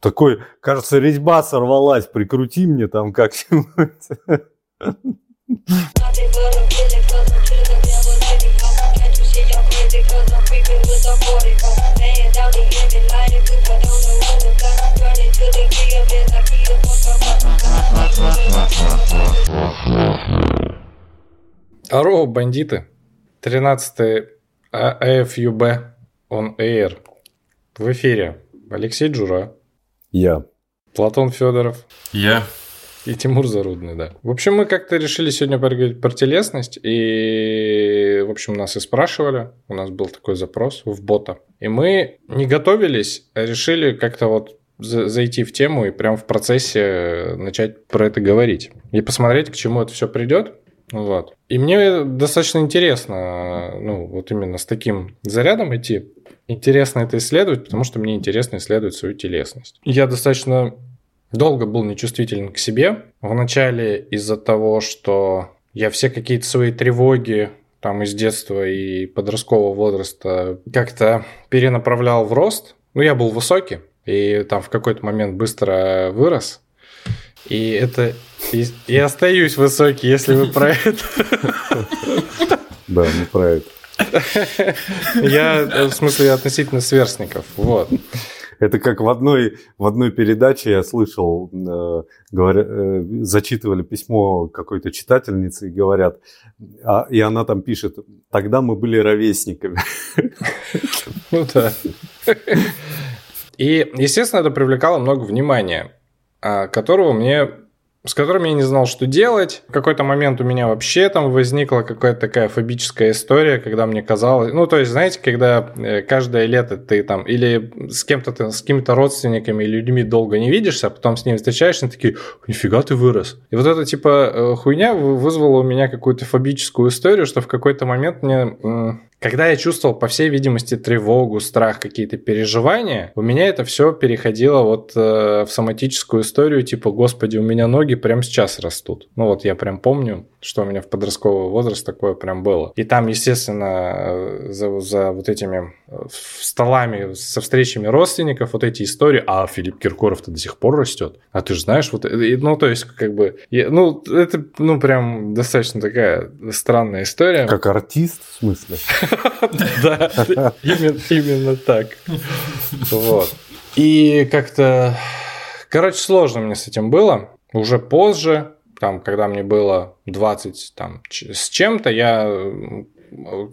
Такой, кажется, резьба сорвалась, прикрути мне там как-нибудь. Здорово, бандиты. 13 АФЮБ on Air. В эфире Алексей Джура. Я. Платон Федоров. Я. И Тимур Зарудный, да. В общем, мы как-то решили сегодня поговорить про телесность, и, в общем, нас и спрашивали, у нас был такой запрос в бота. И мы не готовились, а решили как-то вот зайти в тему и прям в процессе начать про это говорить. И посмотреть, к чему это все придет. Вот. И мне достаточно интересно, ну, вот именно с таким зарядом идти. Интересно это исследовать, потому что мне интересно исследовать свою телесность. Я достаточно долго был нечувствителен к себе. Вначале из-за того, что я все какие-то свои тревоги там из детства и подросткового возраста как-то перенаправлял в рост. Ну, я был высокий, и там в какой-то момент быстро вырос. И это... И, и остаюсь высокий, если вы про это. Да, мы про это. Я, в смысле, относительно сверстников. Вот. Это как в одной, в одной передаче я слышал, э, говоря, э, зачитывали письмо какой-то читательницы и говорят, а, и она там пишет, тогда мы были ровесниками. Ну да. И, естественно, это привлекало много внимания, а, которого мне с которыми я не знал, что делать. В какой-то момент у меня вообще там возникла какая-то такая фобическая история, когда мне казалось... Ну, то есть, знаете, когда э, каждое лето ты там или с кем-то ты, с какими-то родственниками или людьми долго не видишься, а потом с ними встречаешься, и такие, нифига ты вырос. И вот эта, типа, э, хуйня вызвала у меня какую-то фобическую историю, что в какой-то момент мне когда я чувствовал, по всей видимости, тревогу, страх, какие-то переживания, у меня это все переходило вот э, в соматическую историю, типа, господи, у меня ноги прямо сейчас растут. Ну вот я прям помню, что у меня в подростковый возраст такое прям было. И там, естественно, э, за, за вот этими э, столами со встречами родственников вот эти истории, а Филипп Киркоров-то до сих пор растет. А ты же знаешь, вот, ну, то есть, как бы, я, ну, это, ну, прям достаточно такая странная история. Как артист, в смысле? Да, именно так. Вот. И как-то, короче, сложно мне с этим было. Уже позже, там, когда мне было 20 там, с чем-то, я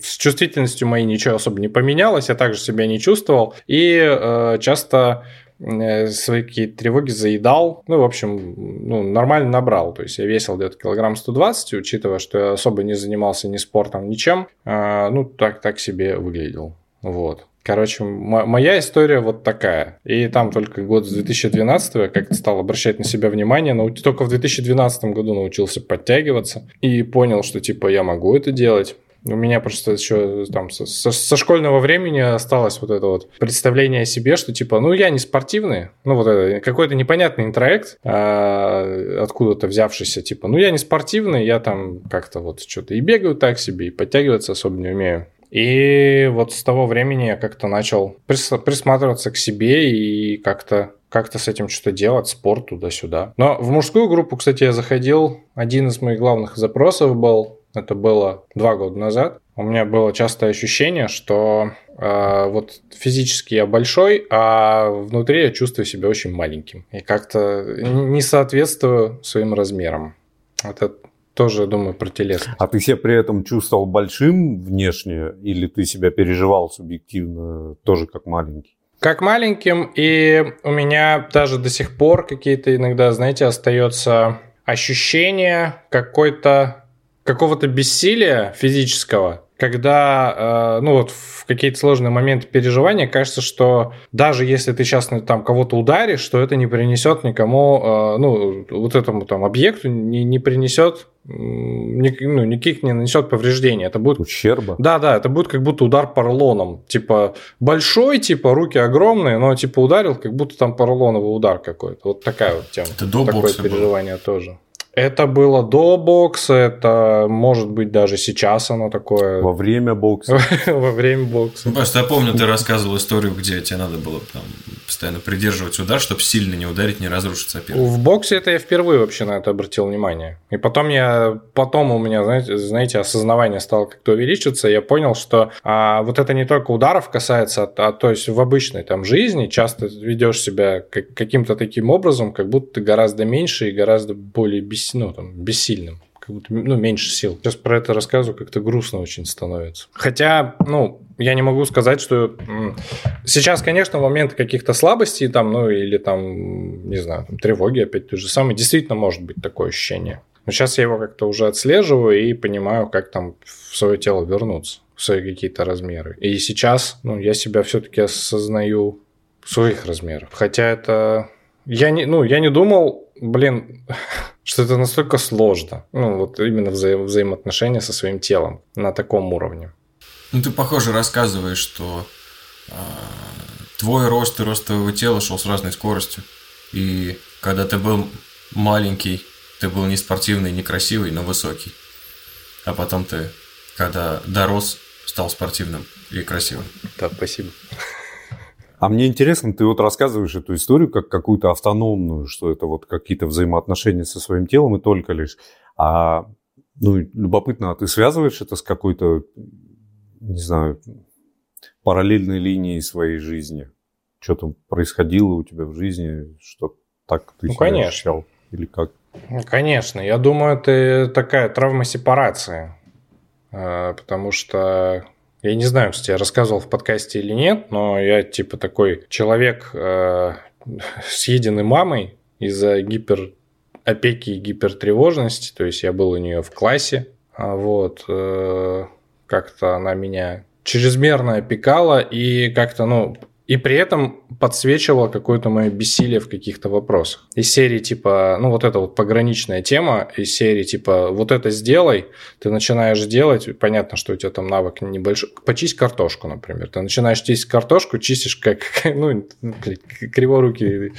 с чувствительностью моей ничего особо не поменялось, я также себя не чувствовал. И э, часто Э, свои какие-то тревоги заедал. Ну, в общем, ну, нормально набрал. То есть я весил где-то килограмм 120, учитывая, что я особо не занимался ни спортом, ничем. А, ну, так, так себе выглядел. Вот. Короче, моя история вот такая. И там только год с 2012 я как-то стал обращать на себя внимание. Но только в 2012 году научился подтягиваться и понял, что типа я могу это делать. У меня просто еще там со, со школьного времени осталось вот это вот представление о себе, что типа, ну я не спортивный, ну вот это какой-то непонятный интроект, а, откуда-то взявшийся, типа, ну я не спортивный, я там как-то вот что-то и бегаю так себе, и подтягиваться особо не умею. И вот с того времени я как-то начал прис- присматриваться к себе и как-то как-то с этим что-то делать, спорт туда-сюда. Но в мужскую группу, кстати, я заходил. Один из моих главных запросов был это было два года назад, у меня было частое ощущение, что э, вот физически я большой, а внутри я чувствую себя очень маленьким. И как-то не соответствую своим размерам. Это тоже, думаю, про телесность. А ты себя при этом чувствовал большим внешне, или ты себя переживал субъективно тоже как маленький? Как маленьким, и у меня даже до сих пор какие-то иногда, знаете, остается ощущение какой-то какого-то бессилия физического, когда, э, ну вот в какие-то сложные моменты переживания кажется, что даже если ты сейчас там кого-то ударишь, что это не принесет никому, э, ну вот этому там объекту не, не принесет ни, ну, никаких не нанесет повреждений. Это будет... Ущерба? Да, да, это будет как будто удар поролоном. Типа большой, типа руки огромные, но типа ударил, как будто там поролоновый удар какой-то. Вот такая вот тема. Это до Такое бокса переживание было. тоже. Это было до бокса, это может быть даже сейчас оно такое. Во время бокса. Во время бокса. Ну, просто я помню, ты рассказывал историю, где тебе надо было там, постоянно придерживать удар, чтобы сильно не ударить, не разрушить соперника. В боксе это я впервые вообще на это обратил внимание. И потом я, потом у меня, знаете, знаете осознавание стало как-то увеличиваться, я понял, что а, вот это не только ударов касается, а, а то есть в обычной там жизни часто ведешь себя как, каким-то таким образом, как будто ты гораздо меньше и гораздо более бессильный ну, там, бессильным как будто ну, меньше сил. Сейчас про это рассказываю, как-то грустно очень становится. Хотя, ну, я не могу сказать, что сейчас, конечно, моменты каких-то слабостей, там, ну, или там, не знаю, там, тревоги опять то же самое, действительно может быть такое ощущение. Но сейчас я его как-то уже отслеживаю и понимаю, как там в свое тело вернуться, в свои какие-то размеры. И сейчас, ну, я себя все-таки осознаю своих размерах. Хотя это... Я не, ну, я не думал, блин, что это настолько сложно. Ну, вот именно вза- взаимоотношения со своим телом на таком уровне. Ну, ты, похоже, рассказываешь, что э, твой рост и рост твоего тела шел с разной скоростью. И когда ты был маленький, ты был не спортивный, не красивый, но высокий. А потом ты, когда дорос, стал спортивным и красивым. Да, спасибо. А мне интересно, ты вот рассказываешь эту историю как какую-то автономную, что это вот какие-то взаимоотношения со своим телом и только лишь. А ну, любопытно, а ты связываешь это с какой-то, не знаю, параллельной линией своей жизни? Что там происходило у тебя в жизни, что так ты ну, себя конечно. ощущал? Или как? Ну, конечно. Я думаю, это такая травма сепарации. Э, Потому что я не знаю, кстати, я рассказывал в подкасте или нет, но я типа такой человек, э, съеденный мамой из-за гиперопеки и гипертревожности. То есть я был у нее в классе, а вот э, как-то она меня чрезмерно опекала и как-то, ну, и при этом подсвечивала какое-то мое бессилие в каких-то вопросах. Из серии типа, ну вот эта вот пограничная тема, из серии типа вот это сделай, ты начинаешь делать, понятно, что у тебя там навык небольшой, почисть картошку, например. Ты начинаешь чистить картошку, чистишь как, ну, криворукий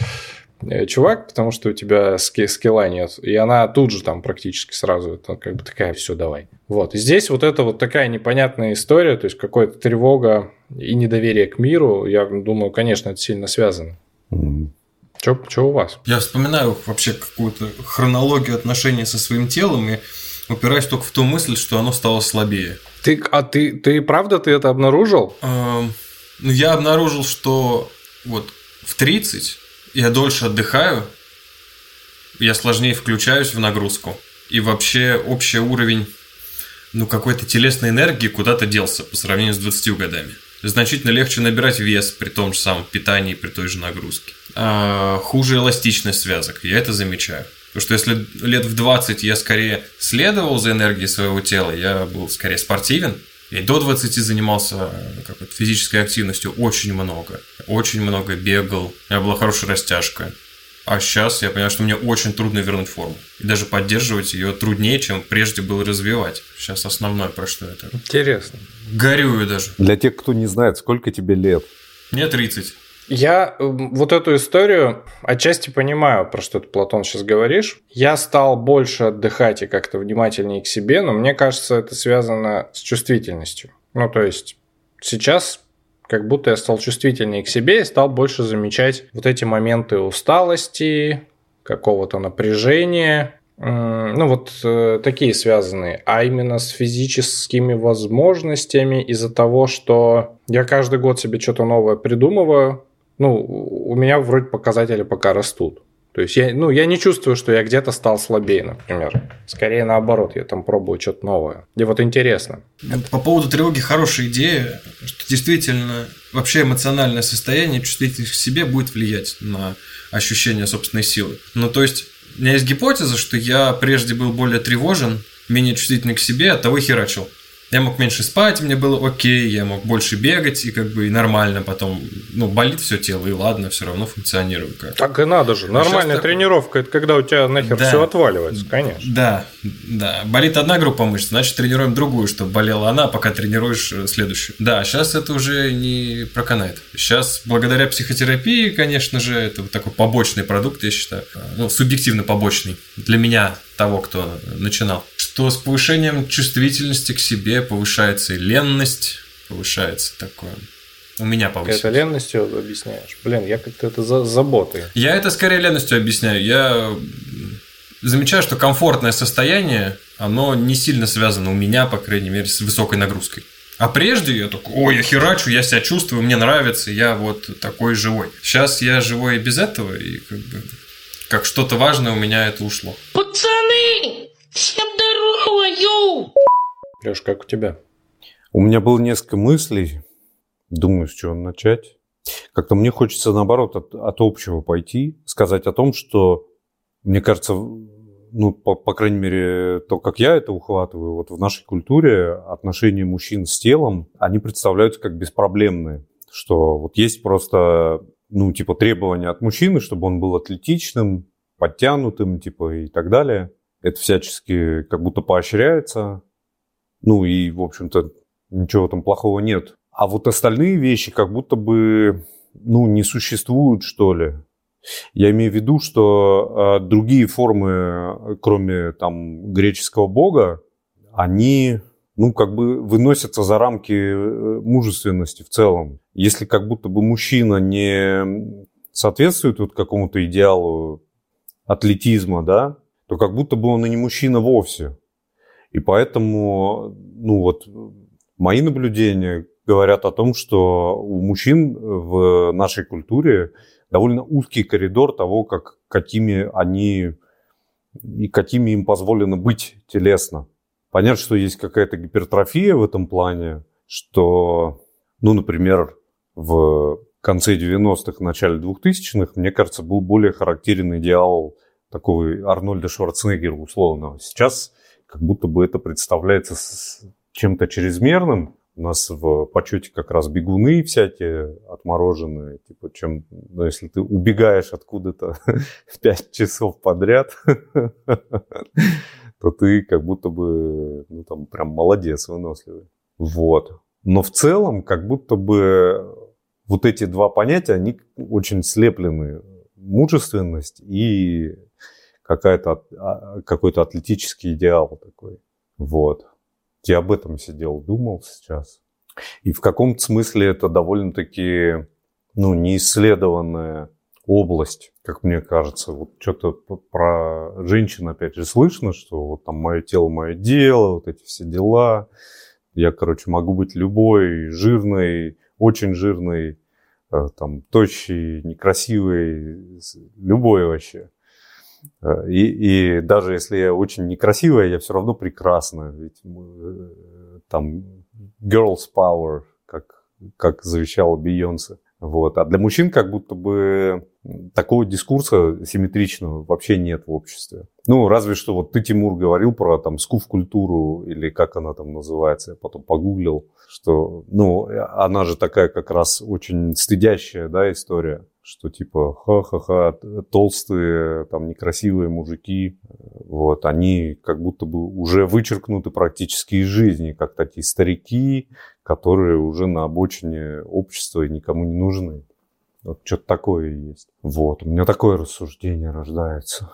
чувак, потому что у тебя ски- скилла нет. И она тут же там практически сразу, это как бы такая, все, давай. Вот. И здесь вот это вот такая непонятная история, то есть какая-то тревога и недоверие к миру, я думаю, конечно, это сильно связано. М. Что у вас? Я вспоминаю вообще какую-то хронологию отношений со своим телом и упираюсь только в ту мысль, что оно стало слабее. Ты, а ты, ты правда ты это обнаружил? Эм, ну, я обнаружил, что вот в 30 я дольше отдыхаю, я сложнее включаюсь в нагрузку. И вообще общий уровень ну, какой-то телесной энергии куда-то делся по сравнению с 20 годами. Значительно легче набирать вес при том же самом питании, при той же нагрузке. А, хуже эластичность связок, я это замечаю. Потому что если лет в 20 я скорее следовал за энергией своего тела, я был скорее спортивен, и до 20 занимался какой-то физической активностью очень много. Очень много бегал, у меня была хорошая растяжка. А сейчас я понимаю, что мне очень трудно вернуть форму. И даже поддерживать ее труднее, чем прежде было развивать. Сейчас основное, про что это. Интересно. Горюю даже. Для тех, кто не знает, сколько тебе лет? Мне 30. Я э, вот эту историю отчасти понимаю, про что ты, Платон, сейчас говоришь. Я стал больше отдыхать и как-то внимательнее к себе, но мне кажется, это связано с чувствительностью. Ну, то есть сейчас как будто я стал чувствительнее к себе и стал больше замечать вот эти моменты усталости, какого-то напряжения, ну вот э, такие связанные, а именно с физическими возможностями из-за того, что я каждый год себе что-то новое придумываю, ну, у меня вроде показатели пока растут. То есть я, ну, я не чувствую, что я где-то стал слабее, например. Скорее наоборот, я там пробую что-то новое. И вот интересно. По поводу тревоги хорошая идея, что действительно вообще эмоциональное состояние, чувствительность к себе будет влиять на ощущение собственной силы. Ну, то есть, у меня есть гипотеза, что я прежде был более тревожен, менее чувствительный к себе, от того херачил. Я мог меньше спать, мне было окей, я мог больше бегать, и как бы и нормально потом, ну, болит все тело, и ладно, все равно функционирую как. Так и надо же. Нормальная Сейчас тренировка это когда у тебя нахер Да. все отваливается, конечно. Да, да. Болит одна группа мышц, значит, тренируем другую, чтобы болела она, пока тренируешь э, следующую. Да, сейчас это уже не проканает. Сейчас, благодаря психотерапии, конечно же, это вот такой побочный продукт, я считаю. Ну, субъективно побочный. Для меня того, кто начинал, что с повышением чувствительности к себе повышается и ленность, повышается такое. У меня повысилось. Это ленностью объясняешь? Блин, я как-то это за заботой. Я это скорее ленностью объясняю. Я замечаю, что комфортное состояние, оно не сильно связано у меня, по крайней мере, с высокой нагрузкой. А прежде я такой, ой, я херачу, я себя чувствую, мне нравится, я вот такой живой. Сейчас я живой и без этого, и как бы как что-то важное у меня это ушло. Пацаны, всем здорово, йоу! Леш, как у тебя? У меня было несколько мыслей. Думаю, с чего начать. Как-то мне хочется, наоборот, от, от общего пойти, сказать о том, что, мне кажется, ну, по, по крайней мере, то, как я это ухватываю, вот в нашей культуре отношения мужчин с телом, они представляются как беспроблемные. Что вот есть просто, ну, типа, требования от мужчины, чтобы он был атлетичным, подтянутым, типа, и так далее. Это всячески как будто поощряется. Ну, и, в общем-то, ничего там плохого нет. А вот остальные вещи как будто бы, ну, не существуют, что ли. Я имею в виду, что э, другие формы, кроме там греческого бога, они, ну, как бы выносятся за рамки э, мужественности в целом. Если как будто бы мужчина не соответствует вот какому-то идеалу атлетизма, да, то как будто бы он и не мужчина вовсе. И поэтому, ну вот, мои наблюдения говорят о том, что у мужчин в нашей культуре довольно узкий коридор того, как, какими они и какими им позволено быть телесно. Понятно, что есть какая-то гипертрофия в этом плане, что, ну, например, в конце 90-х, начале 2000-х, мне кажется, был более характерен идеал такого Арнольда Шварценеггера условного. Сейчас как будто бы это представляется чем-то чрезмерным, у нас в почете как раз бегуны всякие отмороженные. Типа, чем, ну, если ты убегаешь откуда-то в 5 часов подряд, то ты как будто бы, ну, там, прям молодец, выносливый. Вот. Но в целом, как будто бы вот эти два понятия, они очень слеплены. Мужественность и какая-то, а, какой-то атлетический идеал такой. Вот. Я об этом сидел, думал сейчас. И в каком-то смысле это довольно-таки ну, неисследованная область, как мне кажется. Вот что-то про женщин, опять же, слышно, что вот там мое тело, мое дело, вот эти все дела. Я, короче, могу быть любой, жирной, очень жирной, э, там, тощий, некрасивый, любой вообще. Э, и, и даже если я очень некрасивая, я все равно прекрасна. Ведь э, там girls power, как, как завещала Бейонсе. Вот. А для мужчин как будто бы такого дискурса симметричного вообще нет в обществе. Ну, разве что вот ты, Тимур, говорил про там скуф-культуру или как она там называется, я потом погуглил, что, ну, она же такая как раз очень стыдящая, да, история что типа ха-ха-ха, толстые, там некрасивые мужики, вот, они как будто бы уже вычеркнуты практически из жизни, как такие старики, которые уже на обочине общества и никому не нужны. Вот что-то такое есть. Вот, у меня такое рассуждение рождается.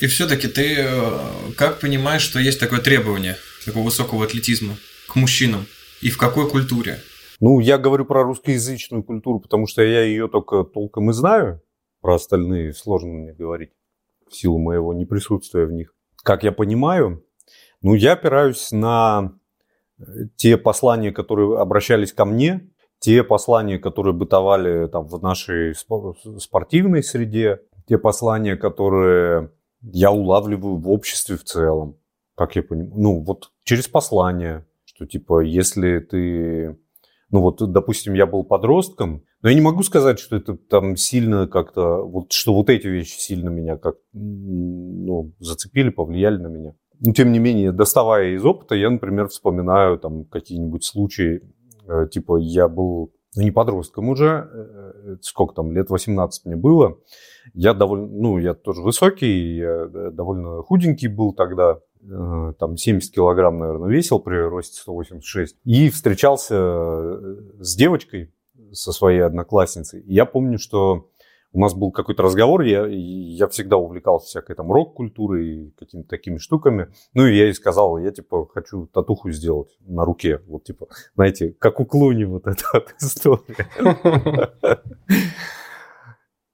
И все-таки ты э, как понимаешь, что есть такое требование такого высокого атлетизма к мужчинам? И в какой культуре? Ну, я говорю про русскоязычную культуру, потому что я ее только толком и знаю. Про остальные сложно мне говорить в силу моего неприсутствия в них. Как я понимаю, ну, я опираюсь на э, те послания, которые обращались ко мне, те послания, которые бытовали там, в нашей спортивной среде, те послания, которые я улавливаю в обществе в целом, как я понимаю. Ну, вот через послания, что типа, если ты ну вот, допустим, я был подростком, но я не могу сказать, что это там сильно как-то, вот что вот эти вещи сильно меня как, ну, зацепили, повлияли на меня. Но тем не менее, доставая из опыта, я, например, вспоминаю там какие-нибудь случаи, типа я был ну, не подростком уже, э, сколько там, лет 18 мне было. Я довольно, ну, я тоже высокий, я довольно худенький был тогда, Э, там 70 килограмм, наверное, весил при росте 186. И встречался э, с девочкой, со своей одноклассницей. Я помню, что у нас был какой-то разговор, я, я всегда увлекался всякой там рок-культурой какими-то такими штуками. Ну, и я ей сказал, я, типа, хочу татуху сделать на руке. Вот, типа, знаете, как у Клуни вот эта вот история.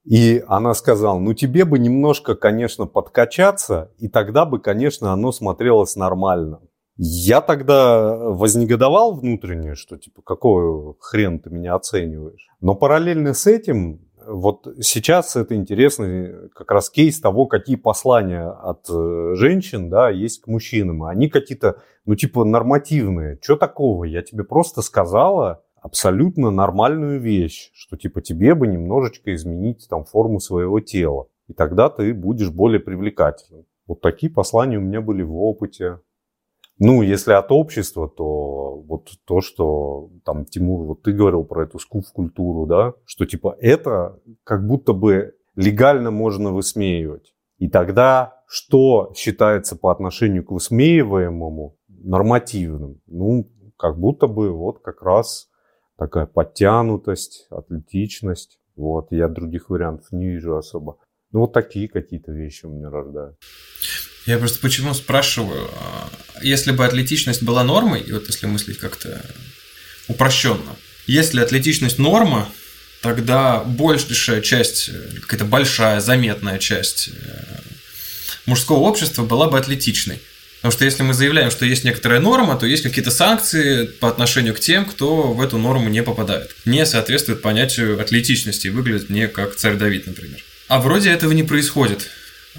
И она сказала, ну тебе бы немножко, конечно, подкачаться, и тогда бы, конечно, оно смотрелось нормально. Я тогда вознегодовал внутренне, что типа, какой хрен ты меня оцениваешь. Но параллельно с этим, вот сейчас это интересный как раз кейс того, какие послания от э, женщин, да, есть к мужчинам. Они какие-то, ну, типа, нормативные. Что такого? Я тебе просто сказала абсолютно нормальную вещь, что, типа, тебе бы немножечко изменить там форму своего тела. И тогда ты будешь более привлекательным. Вот такие послания у меня были в опыте. Ну, если от общества, то вот то, что там, Тимур, вот ты говорил про эту скуф-культуру, да, что типа это как будто бы легально можно высмеивать. И тогда что считается по отношению к высмеиваемому нормативным? Ну, как будто бы вот как раз такая подтянутость, атлетичность. Вот, я других вариантов не вижу особо. Ну, вот такие какие-то вещи у меня рождают. Я просто почему спрашиваю, а, если бы атлетичность была нормой, и вот если мыслить как-то упрощенно, если атлетичность норма, тогда большая часть, какая-то большая, заметная часть э, мужского общества была бы атлетичной. Потому что если мы заявляем, что есть некоторая норма, то есть какие-то санкции по отношению к тем, кто в эту норму не попадает. Не соответствует понятию атлетичности, выглядит не как царь Давид, например. А вроде этого не происходит.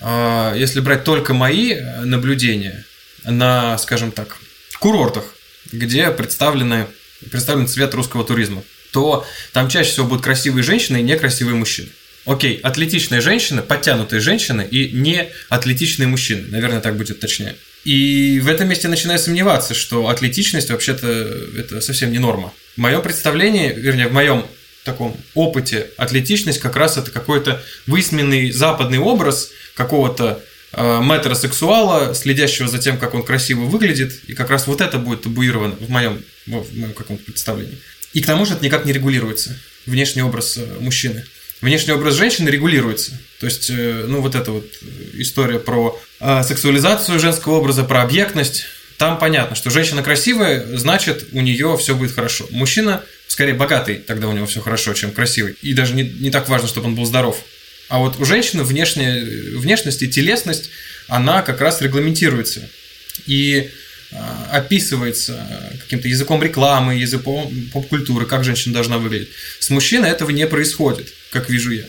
А, если брать только мои наблюдения на, скажем так, курортах, где представлены, представлен цвет русского туризма, то там чаще всего будут красивые женщины и некрасивые мужчины. Окей, атлетичные женщины, подтянутые женщины и не атлетичные мужчины. Наверное, так будет точнее. И в этом месте начинаю сомневаться, что атлетичность вообще-то это совсем не норма. В моем представлении, вернее, в моем таком опыте атлетичность как раз это какой-то высменный западный образ какого-то э, метросексуала, следящего за тем, как он красиво выглядит, и как раз вот это будет табуировано в моем, в моем каком-то представлении. И к тому же это никак не регулируется, внешний образ э, мужчины. Внешний образ женщины регулируется. То есть, э, ну, вот эта вот история про э, сексуализацию женского образа, про объектность, там понятно, что женщина красивая, значит, у нее все будет хорошо. Мужчина скорее богатый, тогда у него все хорошо, чем красивый. И даже не, не так важно, чтобы он был здоров. А вот у женщины внешняя, внешность и телесность, она как раз регламентируется. И а, описывается каким-то языком рекламы, языком поп-культуры, как женщина должна выглядеть. С мужчиной этого не происходит, как вижу я.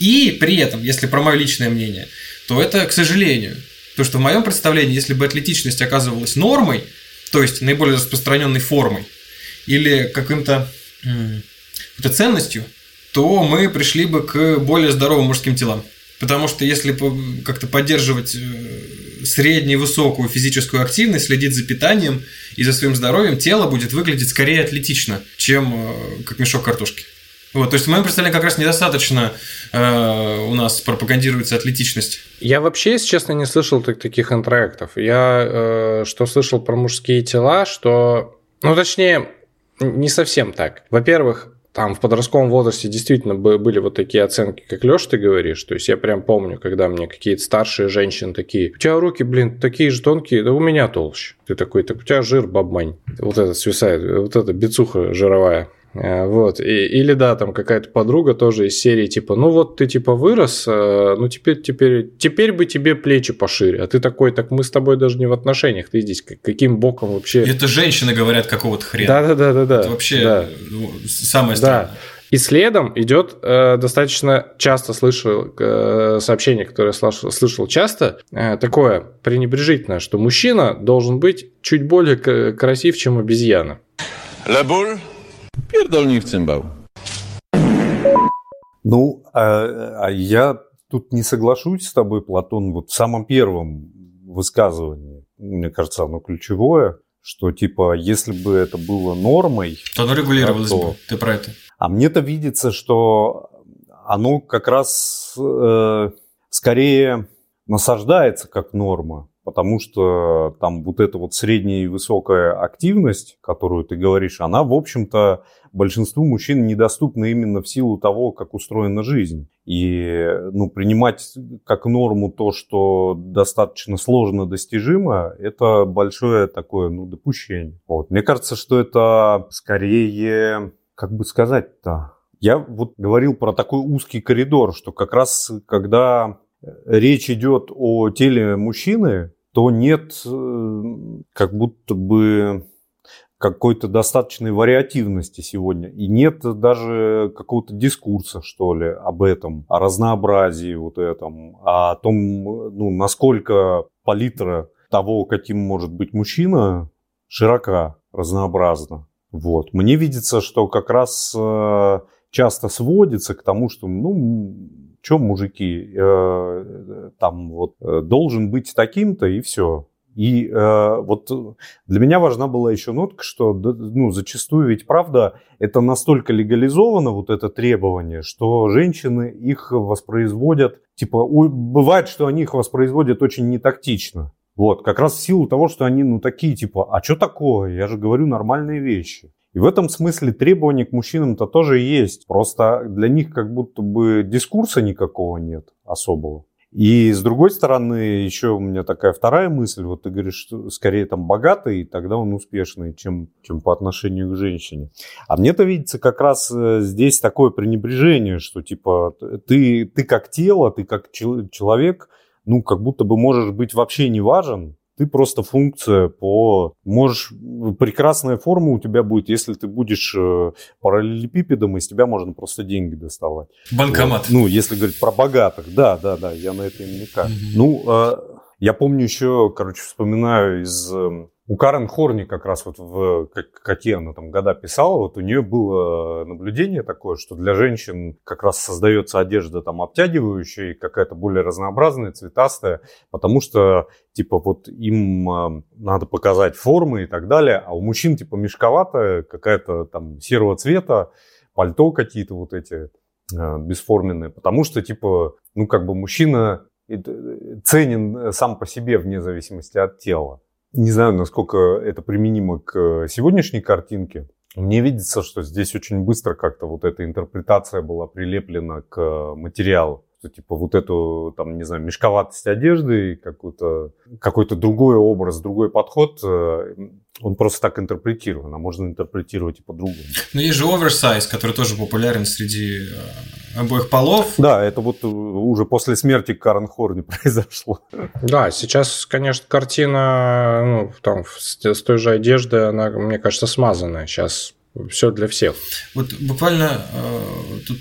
И при этом, если про мое личное мнение, то это, к сожалению, то, что в моем представлении, если бы атлетичность оказывалась нормой, то есть наиболее распространенной формой, или каким-то ценностью, то мы пришли бы к более здоровым мужским телам. Потому что если как-то поддерживать э, среднюю высокую физическую активность, следить за питанием и за своим здоровьем, тело будет выглядеть скорее атлетично, чем э, как мешок картошки. Вот, то есть в моем представлении как раз недостаточно э, у нас пропагандируется атлетичность. Я вообще, если честно, не слышал так, таких интроектов. Я э, что слышал про мужские тела, что... Ну, точнее, не совсем так. Во-первых, там в подростковом возрасте действительно были вот такие оценки, как Леша ты говоришь. То есть я прям помню, когда мне какие-то старшие женщины такие, у тебя руки, блин, такие же тонкие, да у меня толще. Ты такой, так у тебя жир бабмань. Вот это свисает, вот эта бицуха жировая. Э, вот. И, или да, там какая-то подруга тоже из серии типа, ну вот ты типа вырос, э, ну теперь, теперь, теперь бы тебе плечи пошире. А ты такой, так мы с тобой даже не в отношениях, ты здесь каким боком вообще... Это женщины говорят какого-то хрена. Да-да-да-да. Это вообще да. Ну, самое странное. Да. И следом идет э, достаточно часто слышал э, сообщение, которое я слышал, слышал часто, э, такое пренебрежительное, что мужчина должен быть чуть более красив, чем обезьяна. La boule Pierdolni в цимбал. Ну, а, а я тут не соглашусь с тобой, Платон, вот в самом первом высказывании, мне кажется, оно ключевое, что типа, если бы это было нормой... То оно регулировалось то... бы, ты про это. А мне-то видится, что оно как раз э, скорее насаждается как норма. Потому что там вот эта вот средняя и высокая активность, которую ты говоришь, она, в общем-то, большинству мужчин недоступна именно в силу того, как устроена жизнь. И ну, принимать как норму то, что достаточно сложно достижимо, это большое такое ну, допущение. Вот. Мне кажется, что это скорее, как бы сказать-то, я вот говорил про такой узкий коридор, что как раз когда речь идет о теле мужчины, то нет э, как будто бы какой-то достаточной вариативности сегодня. И нет даже какого-то дискурса, что ли, об этом, о разнообразии вот этом, о том, ну, насколько палитра того, каким может быть мужчина, широка, разнообразна. Вот. Мне видится, что как раз э, часто сводится к тому, что, ну, что мужики, э, там вот э, должен быть таким-то и все. И э, вот для меня важна была еще нотка, что ну, зачастую ведь правда это настолько легализовано, вот это требование, что женщины их воспроизводят, типа, бывает, что они их воспроизводят очень нетактично. Вот, как раз в силу того, что они, ну, такие, типа, а что такое? Я же говорю нормальные вещи. И в этом смысле требования к мужчинам-то тоже есть. Просто для них как будто бы дискурса никакого нет особого. И с другой стороны, еще у меня такая вторая мысль. Вот ты говоришь, что скорее там богатый, тогда он успешный, чем, чем по отношению к женщине. А мне-то видится как раз э, здесь такое пренебрежение, что типа ты, ты как тело, ты как человек, ну, как будто бы можешь быть вообще не важен, ты просто функция по... Можешь... Прекрасная форма у тебя будет, если ты будешь э, параллелепипедом, из тебя можно просто деньги доставать. Банкомат. Вот. Ну, если говорить про богатых. Да, да, да, я на это и намекаю. Угу. Ну, э, я помню еще, короче, вспоминаю из эм, у Карен Хорни как раз вот в какие она там года писала, вот у нее было наблюдение такое, что для женщин как раз создается одежда там обтягивающая, какая-то более разнообразная, цветастая, потому что типа вот им а, надо показать формы и так далее, а у мужчин типа мешковатая, какая-то там серого цвета, пальто какие-то вот эти а, бесформенные, потому что типа, ну как бы мужчина э, ценен сам по себе вне зависимости от тела. Не знаю, насколько это применимо к сегодняшней картинке. Мне видится, что здесь очень быстро как-то вот эта интерпретация была прилеплена к материалу что типа вот эту, там, не знаю, мешковатость одежды, какой-то какой другой образ, другой подход, э, он просто так интерпретирован, а можно интерпретировать и по-другому. Но есть же оверсайз, который тоже популярен среди э, обоих полов. Да, это вот уже после смерти Карен Хорни произошло. Да, сейчас, конечно, картина ну, там, с той же одежды, она, мне кажется, смазанная. Сейчас все для всех. Вот буквально э, тут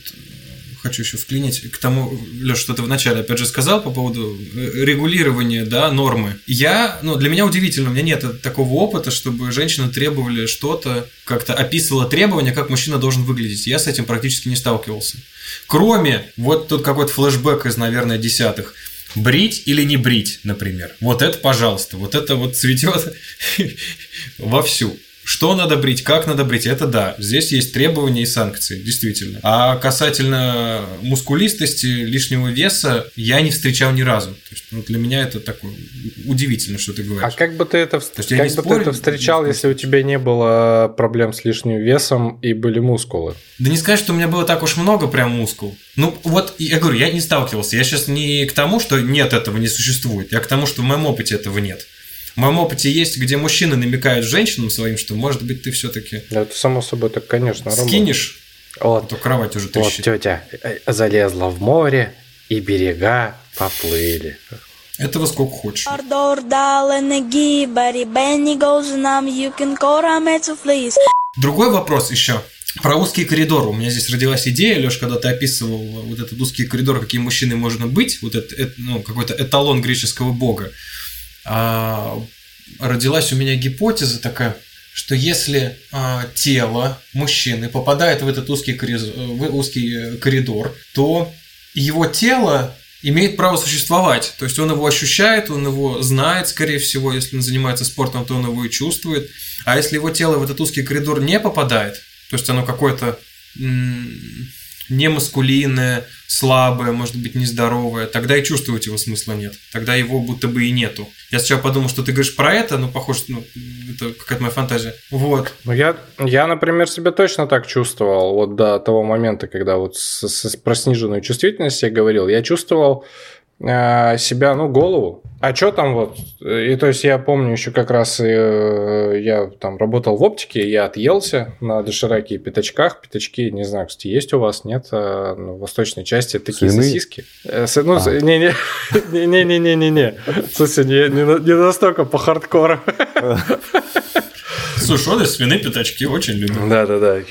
хочу еще вклинить к тому, Леш, что ты вначале опять же сказал по поводу э, регулирования, да, нормы. Я, ну, для меня удивительно, у меня нет такого опыта, чтобы женщины требовали что-то, как-то описывала требования, как мужчина должен выглядеть. Я с этим практически не сталкивался. Кроме, вот тут какой-то флешбэк из, наверное, десятых. Брить или не брить, например. Вот это, пожалуйста, вот это вот цветет вовсю. Что надо брить, как надо брить, это да. Здесь есть требования и санкции, действительно. А касательно мускулистости, лишнего веса, я не встречал ни разу. То есть, ну, для меня это такое удивительно, что ты говоришь. А как бы ты это, То есть, как бы спорю, ты это встречал, если у тебя не было проблем с лишним весом и были мускулы? Да не сказать, что у меня было так уж много прям мускул. Ну, вот, я говорю, я не сталкивался. Я сейчас не к тому, что нет, этого не существует. Я к тому, что в моем опыте этого нет. В моем опыте есть, где мужчины намекают женщинам своим, что, может быть, ты все-таки... Да, это само собой так, конечно, Скинешь, вот, а то кровать уже трещит. Вот тетя э, залезла в море, и берега поплыли. Этого сколько хочешь. Другой вопрос еще. Про узкий коридор. У меня здесь родилась идея, Леш, когда ты описывал вот этот узкий коридор, какие мужчины можно быть, вот это, это ну, какой-то эталон греческого бога а, родилась у меня гипотеза такая, что если а, тело мужчины попадает в этот узкий, коридор, в узкий коридор, то его тело имеет право существовать. То есть он его ощущает, он его знает, скорее всего, если он занимается спортом, то он его и чувствует. А если его тело в этот узкий коридор не попадает, то есть оно какое-то немаскулинное, слабое, может быть, нездоровое, тогда и чувствовать его смысла нет. Тогда его будто бы и нету. Я сначала подумал, что ты говоришь про это, но похоже, ну, это какая-то моя фантазия. Вот. Ну, я, я, например, себя точно так чувствовал вот до того момента, когда вот с, с, про сниженную чувствительность я говорил. Я чувствовал себя, ну, голову. А что там вот? И то есть я помню еще как раз э, я там работал в оптике, я отъелся на дошираке и пятачках. Пятачки, не знаю, кстати, есть у вас, нет? А, ну, в восточной части такие Свиные? сосиски. Э, с- ну, с- не-не, не-не-не-не-не. Слушай, не, не не настолько по хардкору. Сушеные свиные пятачки очень люблю. Да-да-да.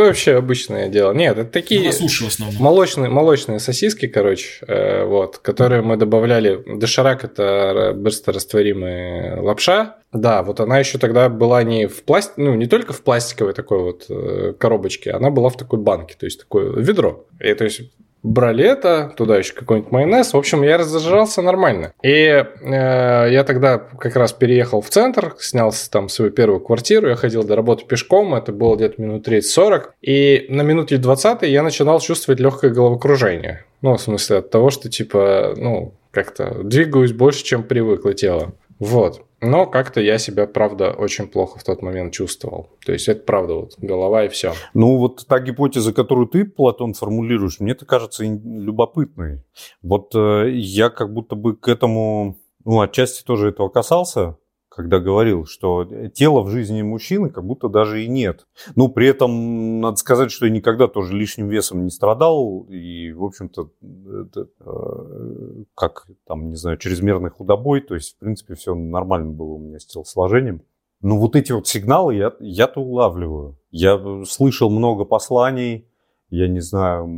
Вообще обычное дело. Нет, это такие... На суше в основном. Молочные, молочные сосиски, короче, э, вот, которые мы добавляли. Доширак – это быстрорастворимая лапша. Да, вот она еще тогда была не в пласт... ну, не только в пластиковой такой вот э, коробочке, она была в такой банке, то есть такое ведро. И то есть брали это, туда еще какой-нибудь майонез. В общем, я разожрался нормально. И э, я тогда как раз переехал в центр, снял там свою первую квартиру, я ходил до работы пешком, это было где-то минут 30-40. И на минуте 20 я начинал чувствовать легкое головокружение. Ну, в смысле от того, что типа, ну, как-то двигаюсь больше, чем привыкло тело. Вот. Но как-то я себя, правда, очень плохо в тот момент чувствовал. То есть это правда, вот голова и все. Ну, вот та гипотеза, которую ты, Платон, формулируешь, мне это кажется любопытной. Вот э, я как будто бы к этому, ну, отчасти тоже этого касался, когда говорил, что тела в жизни мужчины как будто даже и нет. Ну, при этом надо сказать, что я никогда тоже лишним весом не страдал, и, в общем-то, э, как там, не знаю, чрезмерный худобой, то есть, в принципе, все нормально было у меня с телосложением. Ну, вот эти вот сигналы я, я-то улавливаю. Я слышал много посланий, я не знаю,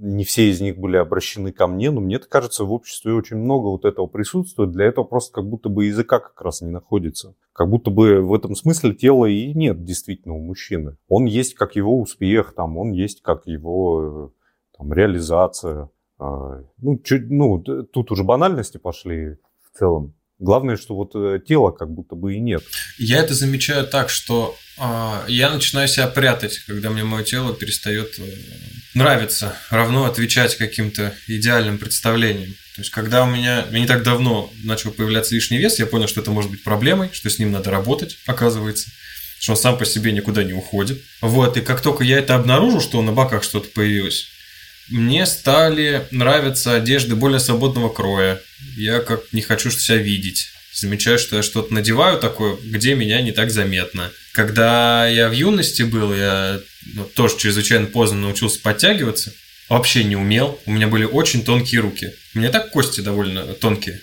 не все из них были обращены ко мне, но мне кажется, в обществе очень много вот этого присутствует. Для этого просто как будто бы языка как раз не находится. Как будто бы в этом смысле тела и нет действительно у мужчины. Он есть как его успех, там, он есть как его э, там, реализация. А, Ну, чуть, ну, тут уже банальности пошли в целом. Главное, что вот э, тела как будто бы и нет. Я это замечаю так, что а, я начинаю себя прятать, когда мне мое тело перестает э, нравиться, равно отвечать каким-то идеальным представлениям. То есть, когда у меня не так давно начал появляться лишний вес, я понял, что это может быть проблемой, что с ним надо работать, оказывается, что он сам по себе никуда не уходит. Вот, и как только я это обнаружил, что на боках что-то появилось, мне стали нравиться одежды более свободного кроя. Я как не хочу себя видеть. Замечаю, что я что-то надеваю такое, где меня не так заметно. Когда я в юности был, я ну, тоже чрезвычайно поздно научился подтягиваться. Вообще не умел. У меня были очень тонкие руки. У меня так кости довольно тонкие.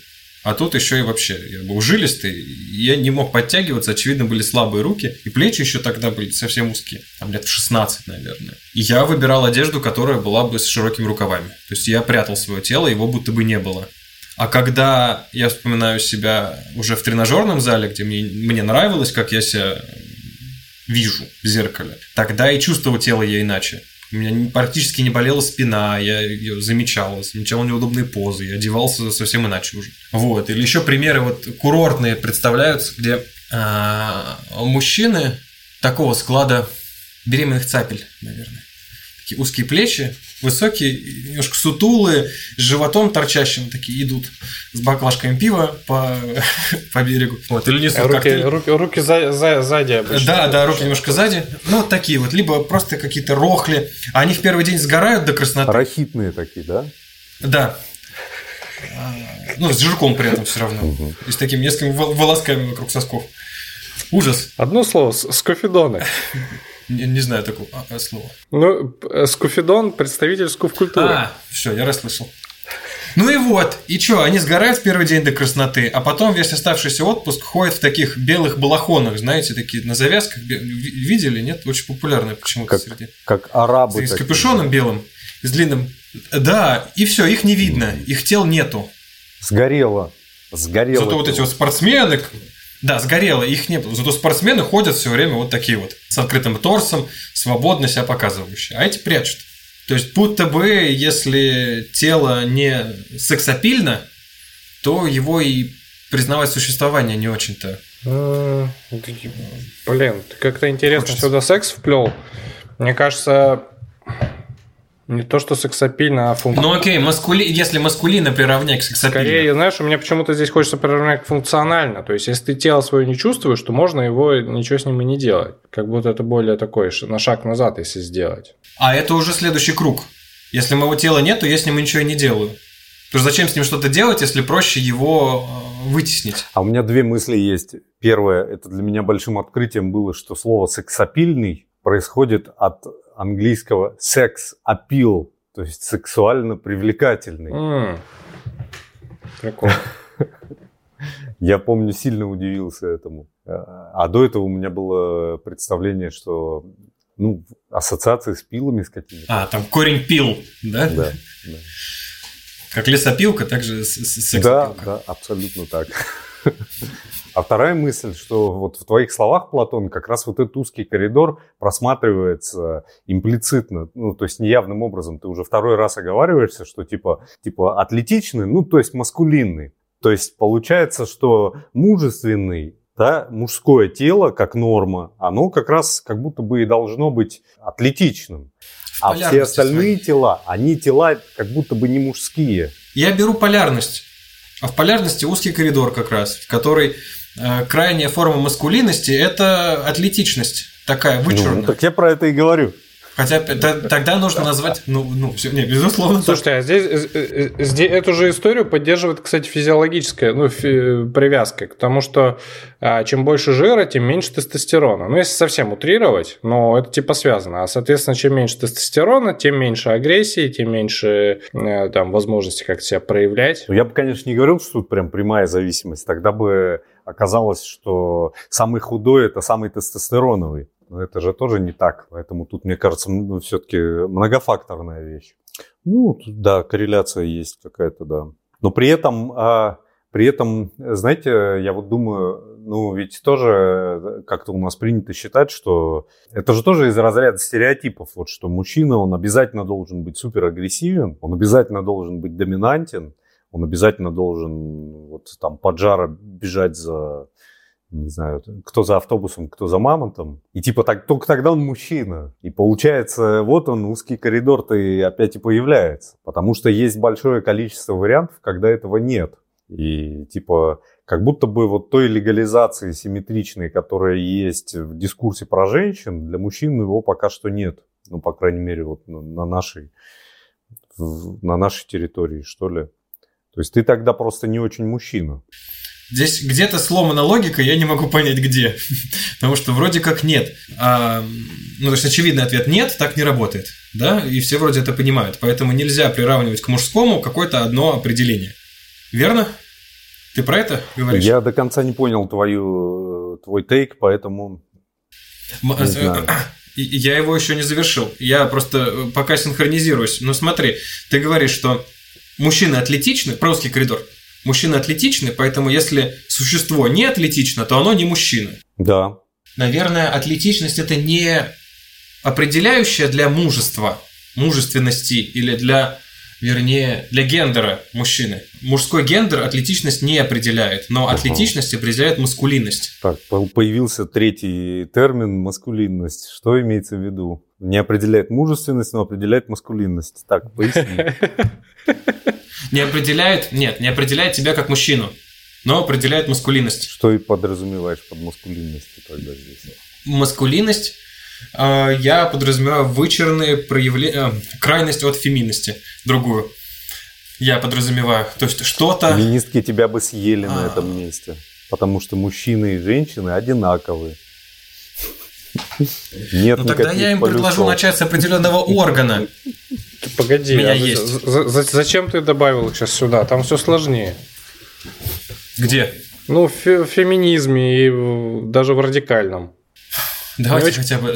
А тут еще и вообще, я был жилистый, я не мог подтягиваться, очевидно, были слабые руки, и плечи еще тогда были совсем узкие, там лет в 16, наверное. И я выбирал одежду, которая была бы с широкими рукавами. То есть я прятал свое тело, его будто бы не было. А когда я вспоминаю себя уже в тренажерном зале, где мне, мне нравилось, как я себя вижу в зеркале, тогда и чувствовал тело я иначе. У меня практически не болела спина, я ее замечал, замечал неудобные позы, я одевался совсем иначе уже. Вот. Или еще примеры вот курортные представляются, где а, мужчины такого склада беременных цапель, наверное. Такие узкие плечи, высокие, немножко сутулые, с животом торчащим, такие идут с баклажками пива по, по берегу. Вот, или несут Руки, коктейль. руки, руки за- за- сзади обычно. Да, да, руки немножко сзади. Ну, вот такие вот. Либо просто какие-то рохли. Они в первый день сгорают до красноты. Рахитные такие, да? Да. А, Ну, с жирком при этом все равно. И с такими несколькими вол- волосками вокруг сосков. Ужас. Одно слово, с- скуфидоны. Не, не знаю такого а, а, слова. Ну, п- скуфидон – представитель скуф-культуры. А, все, я расслышал. Ну и вот, и что, они сгорают в первый день до красноты, а потом весь оставшийся отпуск ходят в таких белых балахонах, знаете, такие на завязках. Видели, нет? Очень популярные почему-то Как, среди. как арабы. С такие. капюшоном белым, с длинным. Да, и все, их не видно, их тел нету. Сгорело. Сгорело. Зато вот эти вот спортсмены, да, сгорело, их не было. Зато спортсмены ходят все время вот такие вот, с открытым торсом, свободно себя показывающие. А эти прячут. То есть, будто бы, если тело не сексапильно, то его и признавать существование не очень-то. Блин, ты как-то интересно Хочется. сюда секс вплел. Мне кажется, Не то, что сексапильно, а функционально. Ну окей, маскули... если маскулина приравнять к сексапильно. Скорее, знаешь, у меня почему-то здесь хочется приравнять функционально. То есть, если ты тело свое не чувствуешь, то можно его ничего с ним и не делать. Как будто это более такой на шаг назад, если сделать. А это уже следующий круг. Если моего тела нет, то я с ним ничего не делаю. То зачем с ним что-то делать, если проще его э, вытеснить? А у меня две мысли есть. Первое, это для меня большим открытием было, что слово «сексапильный» происходит от английского sex appeal, то есть сексуально привлекательный. М. Прикол. Я помню, сильно удивился этому. А до этого у меня было представление, что ну, ассоциации с пилами с какими-то. А, там корень пил, да? Да, да. Как лесопилка, так же с- с- Да, да, абсолютно так. А вторая мысль, что вот в твоих словах, Платон, как раз вот этот узкий коридор просматривается имплицитно, ну, то есть неявным образом. Ты уже второй раз оговариваешься, что типа, типа атлетичный, ну, то есть маскулинный. То есть получается, что мужественный, да, мужское тело, как норма, оно как раз как будто бы и должно быть атлетичным. А все остальные своей. тела, они тела как будто бы не мужские. Я беру полярность. А в полярности узкий коридор как раз, в э, крайняя форма маскулинности – это атлетичность. Такая вычурная. Ну, так я про это и говорю. Хотя тогда нужно назвать, ну, ну, все, не, безусловно. Слушайте, а здесь, э, э, здесь эту же историю поддерживает, кстати, физиологическая ну, фи- привязка к тому, что а, чем больше жира, тем меньше тестостерона. Ну, если совсем утрировать, но это типа связано. А, соответственно, чем меньше тестостерона, тем меньше агрессии, тем меньше э, там, возможности как себя проявлять. Ну, я бы, конечно, не говорил, что тут прям прямая зависимость. Тогда бы оказалось, что самый худой – это самый тестостероновый. Но это же тоже не так. Поэтому тут, мне кажется, все-таки многофакторная вещь. Ну, да, корреляция есть какая-то, да. Но при этом, а, при этом, знаете, я вот думаю, ну, ведь тоже как-то у нас принято считать, что это же тоже из разряда стереотипов, вот что мужчина, он обязательно должен быть суперагрессивен, он обязательно должен быть доминантен, он обязательно должен вот там поджара бежать за, не знаю, кто за автобусом, кто за мамонтом. И типа так, только тогда он мужчина. И получается, вот он, узкий коридор-то и опять и появляется. Потому что есть большое количество вариантов, когда этого нет. И типа, как будто бы вот той легализации симметричной, которая есть в дискурсе про женщин, для мужчин его пока что нет. Ну, по крайней мере, вот на- на нашей, на нашей территории, что ли. То есть ты тогда просто не очень мужчина. Здесь где-то сломана логика, я не могу понять где. Потому что вроде как нет. А, ну, то есть очевидный ответ нет, так не работает. Да? И все вроде это понимают. Поэтому нельзя приравнивать к мужскому какое-то одно определение. Верно? Ты про это говоришь? Я до конца не понял твою, э, твой тейк, поэтому М- Не знаю. И- и Я его еще не завершил. Я просто э, пока синхронизируюсь. Но смотри, ты говоришь, что мужчины атлетичны, про коридор. Мужчины атлетичны, поэтому если существо не атлетично, то оно не мужчина. да. Наверное, атлетичность это не определяющая для мужества, мужественности или для, вернее, для гендера мужчины. Мужской гендер атлетичность не определяет, но атлетичность определяет маскулинность. Так, по- появился третий термин маскулинность. Что имеется в виду? Не определяет мужественность, но определяет маскулинность. Так, поясни. Не определяет, нет, не определяет тебя как мужчину, но определяет маскулинность. Что и подразумеваешь под маскулинностью тогда здесь? Маскулинность э, я подразумеваю вычурные проявления, крайность от феминности, другую. Я подразумеваю. То есть что-то... Феминистки тебя бы съели на А. этом месте. Потому что мужчины и женщины одинаковые. Нет Ну тогда я им предложу начать с определенного органа. Погоди, меня а есть. за- за- зачем ты добавил их сейчас сюда? Там все сложнее. Где? Ну, в фе- в феминизме и даже в радикальном. Давайте очень- хотя бы...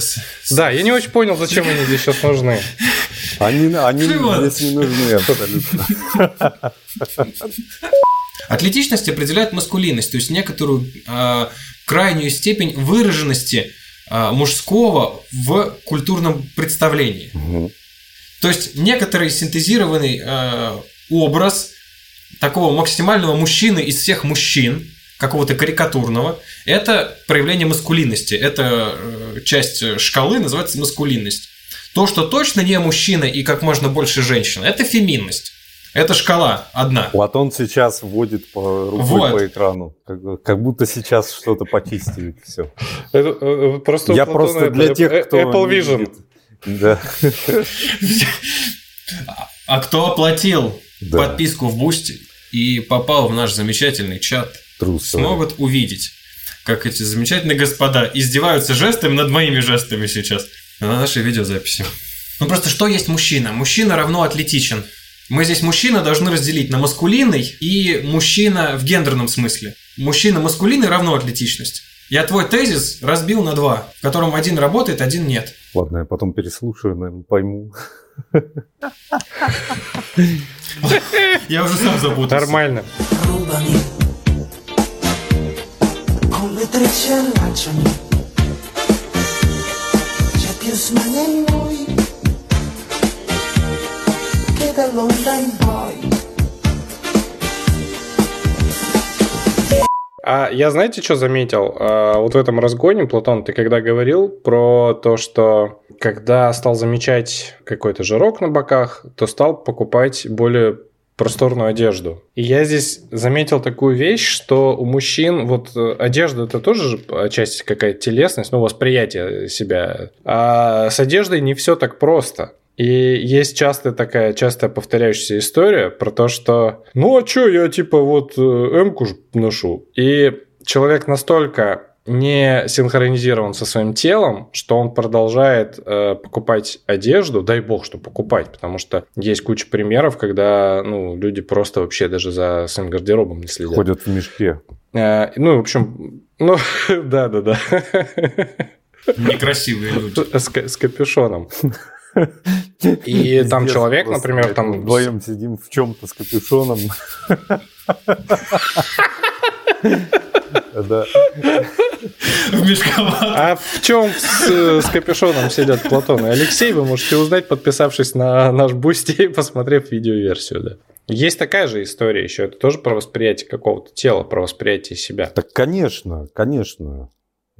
Да, я не очень понял, зачем они здесь сейчас нужны. Они, они здесь не нужны абсолютно. Атлетичность определяет маскулинность, то есть некоторую э, крайнюю степень выраженности э, мужского в культурном представлении. Мгм. То есть некоторый синтезированный э, образ такого максимального мужчины из всех мужчин, какого-то карикатурного, это проявление маскулинности. Это э, часть шкалы называется маскулинность. То, что точно не мужчина и как можно больше женщин, это феминность. Это шкала одна. Платон сейчас вводит по рукой Вот. по экрану, как, как будто сейчас что-то почистили. Все. Это, э, просто Я Платона просто это для тех, э- кто Apple Vision. Да. А кто оплатил Да. подписку в Boosty и попал в наш замечательный чат, Трус. смогут увидеть, как эти замечательные господа издеваются жестами над моими жестами сейчас на нашей видеозаписи. Ну просто что есть мужчина? Мужчина равно атлетичен. Мы здесь мужчина должны разделить на маскулинный и мужчина в гендерном смысле. Мужчина маскулинный равно атлетичность. Я твой тезис разбил на два, в котором один работает, один нет. Ладно, я потом переслушаю, наверное, пойму. Я уже сам запутался. Нормально. rubami in noi che da Londra in poi А я знаете, что заметил? А, вот в этом разгоне, Платон, ты когда говорил про то, что когда стал замечать какой-то жирок на боках, то стал покупать более просторную одежду. И я здесь заметил такую вещь, что у мужчин вот э, одежда это тоже же отчасти какая-то телесность, ну, восприятие себя. А с одеждой не все так просто. И есть часто такая, часто повторяющаяся история про то, что ну а чё, я типа вот э, М-ку ж ношу. И человек настолько не синхронизирован со своим телом, что он продолжает э, покупать одежду, дай бог, что покупать, потому что есть куча примеров, когда ну, люди просто вообще даже за своим гардеробом не следят. Ходят в мешке. Э, ну, в общем, ну, да-да-да. Некрасивые люди. С, с капюшоном. И там человек, например, там... Вдвоем сидим в чем-то с капюшоном. Да. В мешковатом. А в чем с, с капюшоном сидят Платон и Алексей, вы можете узнать, подписавшись на наш Boosty и посмотрев видеоверсию, да. Есть такая же история еще, это тоже про восприятие какого-то тела, про восприятие себя. Так, конечно, конечно.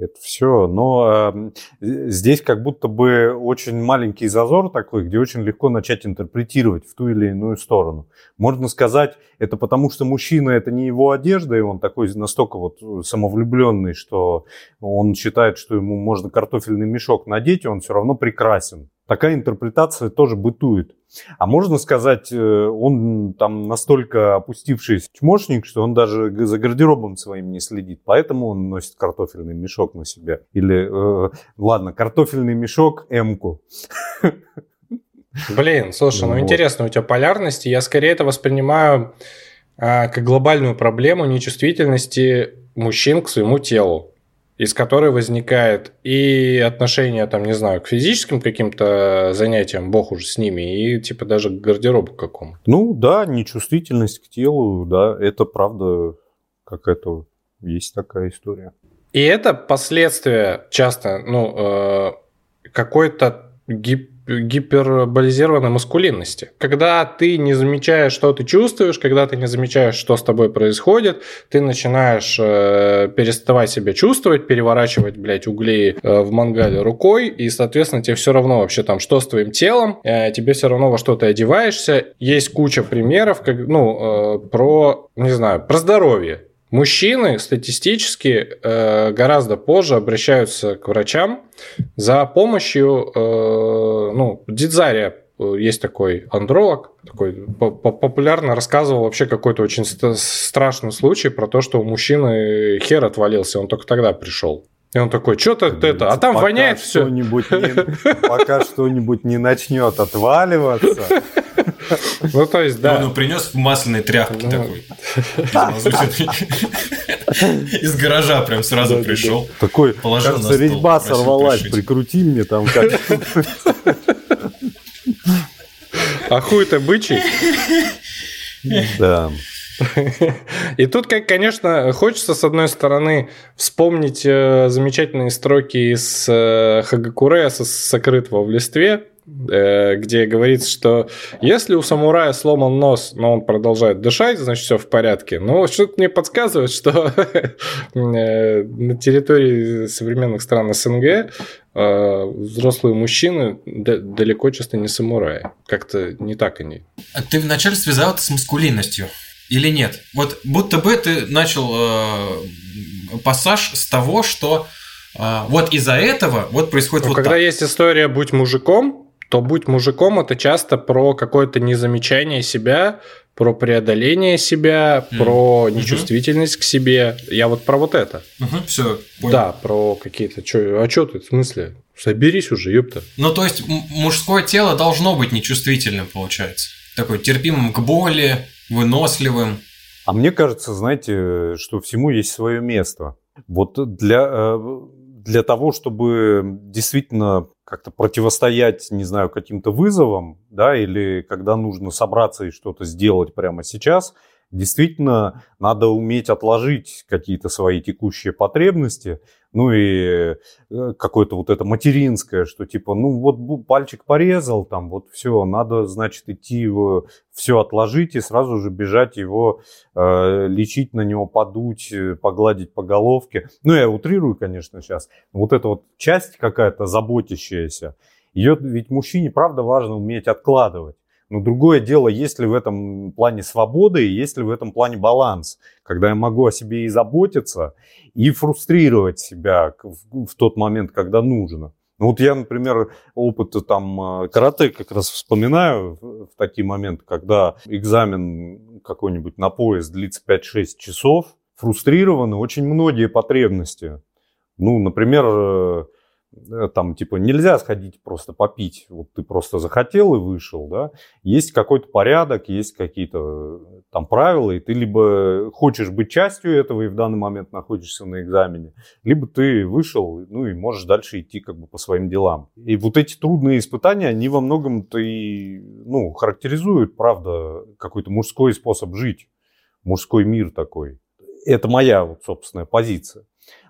Это все. Но э, здесь как будто бы очень маленький зазор такой, где очень легко начать интерпретировать в ту или иную сторону. Можно сказать, это потому что мужчина это не его одежда, и он такой настолько вот самовлюбленный, что он считает, что ему можно картофельный мешок надеть, и он все равно прекрасен. Такая интерпретация тоже бытует. А можно сказать, э, он там настолько опустившийся чмошник, что он даже за гардеробом своим не следит, поэтому он носит картофельный мешок на себя. Или, э, ладно, картофельный мешок М-ку. Блин, слушай, ну Вот. интересно, у тебя полярности. Я скорее это воспринимаю а, как глобальную проблему нечувствительности мужчин к своему телу, из которой возникает и отношение, там, не знаю, к физическим каким-то занятиям, бог уже с ними, и типа даже к гардеробу какому. Ну да, нечувствительность к телу, да, это правда какая-то есть такая история. И это последствия часто, ну, э, какой-то гип- гиперболизированной маскулинности. Когда ты не замечаешь, что ты чувствуешь, когда ты не замечаешь, что с тобой происходит, ты начинаешь э, переставать себя чувствовать, переворачивать, блядь, угли э, в мангале рукой, и, соответственно, тебе все равно вообще там, что с твоим телом, э, тебе все равно во что ты одеваешься. Есть куча примеров, как, ну, э, про, не знаю, про здоровье. Мужчины статистически э, гораздо позже обращаются к врачам за помощью, э, ну, Дидзария э, есть такой андролог, такой по- по- популярно рассказывал вообще какой-то очень ст- страшный случай про то, что у мужчины хер отвалился, он только тогда пришел. И он такой, что-то это, а там воняет все. не- пока что-нибудь не начнет отваливаться. Ну, то есть, да. Он принес в масляной тряпке такой. Из гаража прям сразу пришел. Такой, Положил кажется, на стол, резьба сорвалась, прикрути мне там как А хуй-то бычий. Да. И тут, как, конечно, хочется, с одной стороны, вспомнить э, замечательные строки из э, Хагакуре со- «Сокрытого в листве», где говорится, что если у самурая сломан нос, но он продолжает дышать, значит все в порядке. Но что-то мне подсказывает, что э, на территории современных стран СНГ э, взрослые мужчины далеко часто не самураи. Как-то не так они. Ты вначале связал это с маскулинностью. Или нет? Вот будто бы ты начал э, пассаж с того, что э, вот из-за этого вот происходит Но вот когда так. есть история «Будь мужиком», то «Будь мужиком» — это часто про какое-то незамечание себя, про преодоление себя, Мгм. про нечувствительность к себе. Я вот про вот это. все, понял. Да, про какие-то... Чё, а что ты, в смысле? Соберись уже, ёпта. Ну, то есть м- мужское тело должно быть нечувствительным, получается. Такой терпимым к боли, выносливым. А мне кажется, знаете, что всему есть свое место. Вот для, э, для того, чтобы действительно как-то противостоять, не знаю, каким-то вызовам, да, или когда нужно собраться и что-то сделать прямо сейчас, действительно надо уметь отложить какие-то свои текущие потребности, ну и э, какое-то вот это материнское, что типа, ну вот пальчик порезал, там вот все, надо, значит, идти его, все отложить и сразу же бежать его э, лечить на него, подуть, э, погладить по головке. Ну, я утрирую, конечно, сейчас. Вот эта вот часть какая-то заботящаяся, ее ведь мужчине, правда, важно уметь откладывать. Но другое дело, есть ли в этом плане свобода и есть ли в этом плане баланс, когда я могу о себе и заботиться, и фрустрировать себя в, в тот момент, когда нужно. Ну, вот я, например, опыт там э, карате как раз вспоминаю в, такие моменты, когда экзамен какой-нибудь на пояс длится 5-6 часов, фрустрированы очень многие потребности. Ну, например, э, э, там, типа, нельзя сходить просто попить. Вот ты просто захотел и вышел, да. Есть какой-то порядок, есть какие-то э, там правила, и ты либо хочешь быть частью этого и в данный момент находишься на экзамене, либо ты вышел, ну и можешь дальше идти как бы по своим делам. И вот эти трудные испытания, они во многом-то и, ну, характеризуют, правда, какой-то мужской способ жить, мужской мир такой. Это моя вот собственная позиция.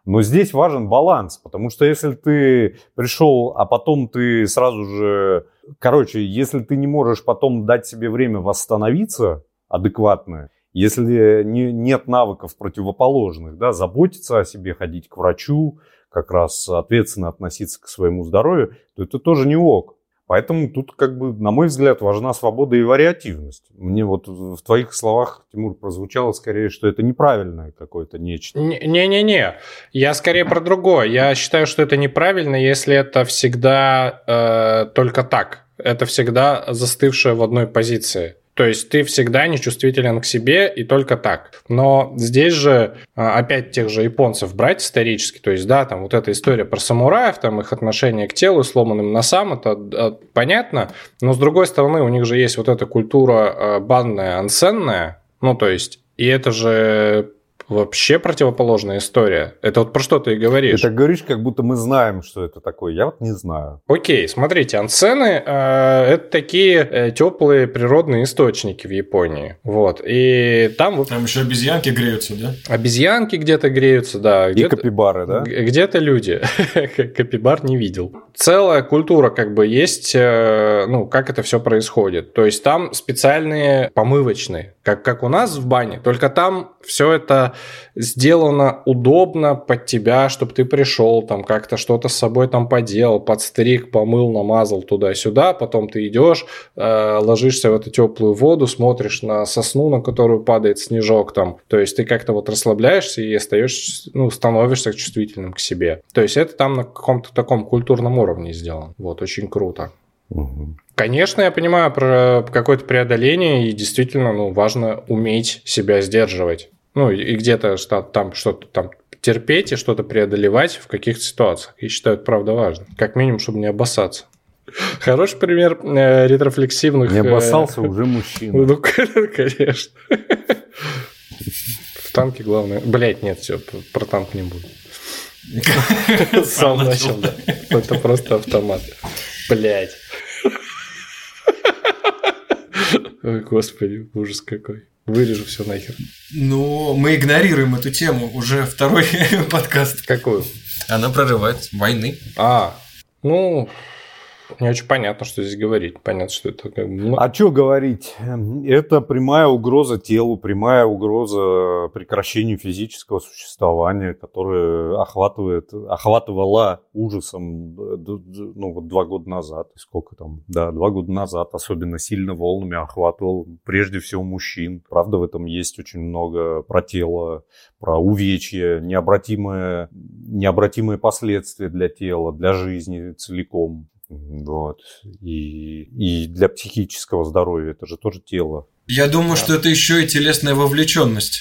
Но здесь важен баланс, потому что если ты пришел, а потом ты сразу же... Короче, если ты не можешь потом дать себе время восстановиться адекватно, если не, нет навыков противоположных, да, заботиться о себе, ходить к врачу, как раз ответственно относиться к своему здоровью, то это тоже не ок. Поэтому тут, как бы, на мой взгляд, важна свобода и вариативность. Мне вот в твоих словах, Тимур, прозвучало скорее, что это неправильное какое-то нечто. Не-не-не, я скорее про другое. Я считаю, что это неправильно, если это всегда э, только так. Это всегда застывшее в одной позиции. То есть ты всегда нечувствителен к себе и только так. Но здесь же а, опять тех же японцев брать исторически, то есть да, там вот эта история про самураев, там их отношение к телу, сломанным носам, это а, понятно. Но с другой стороны, у них же есть вот эта культура а, банная, ансенная, ну то есть, и это же вообще противоположная история. Это вот про что ты и говоришь. Ты так говоришь, как будто мы знаем, что это такое. Я вот не знаю. Окей, смотрите, ансены э, это такие э, теплые природные источники в Японии. Вот. И там вот Там еще обезьянки греются, да? обезьянки где-то греются, да. И Где-то, капибары, да? где-то люди. Капибар не видел. Целая культура как бы есть, э, ну, как это все происходит. То есть там специальные помывочные, как, как у нас в бане, только там все это сделано удобно под тебя, чтобы ты пришел, там как-то что-то с собой там поделал, подстриг, помыл, намазал туда-сюда, потом ты идешь, э, ложишься в эту теплую воду, смотришь на сосну, на которую падает снежок там, то есть ты как-то вот расслабляешься и остаешься, ну, становишься чувствительным к себе. То есть это там на каком-то таком культурном уровне сделано. Вот, очень круто. Мгм. Конечно, я понимаю про какое-то преодоление, и действительно, ну, важно уметь себя сдерживать. Ну, и где-то что- там что-то там терпеть и что-то преодолевать в каких-то ситуациях. Я считаю, это правда важно. Как минимум, чтобы не обоссаться. Хороший пример э, ретрофлексивных... Не э, обоссался уже мужчина. Ну, конечно. В танке главное... Блять, нет, все, про танк не буду. Сам начал, да. Это просто автомат. Блять. Ой, господи, ужас какой. Вырежу все нахер. Ну, мы игнорируем эту тему уже второй подкаст. Какую? Она прорывает войны. А, ну, Не очень понятно, что здесь говорить. Понятно, что это как бы... ну, А что говорить? Это прямая угроза телу, прямая угроза прекращению физического существования, которое охватывает, охватывала ужасом э, ну, вот два года назад. Сколько там? Да, два года назад особенно сильно волнами охватывал прежде всего мужчин. Правда, в этом есть очень много про тело, про увечья, необратимые, необратимые последствия для тела, для жизни целиком. Вот. И, и для психического здоровья это же тоже тело. Я думаю, что это еще и телесная вовлеченность.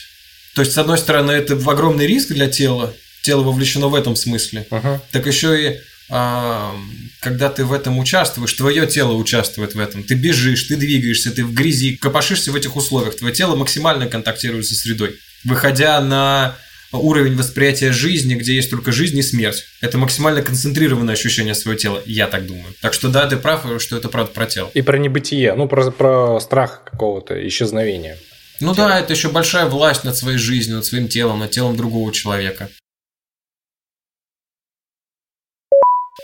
То есть, с одной стороны, это огромный риск для тела. Тело вовлечено в этом смысле. Ага. Так еще и а, когда ты в этом участвуешь, твое тело участвует в этом. Ты бежишь, ты двигаешься, ты в грязи, копошишься в этих условиях. Твое тело максимально контактирует со средой. Выходя на уровень восприятия жизни, где есть только жизнь и смерть. Это максимально концентрированное ощущение своего тела, я так думаю. Так что да, ты прав, что это правда про тело. И про небытие, ну, про, про страх какого-то, исчезновения. Ну да, это еще большая власть над своей жизнью, над своим телом, над телом другого человека.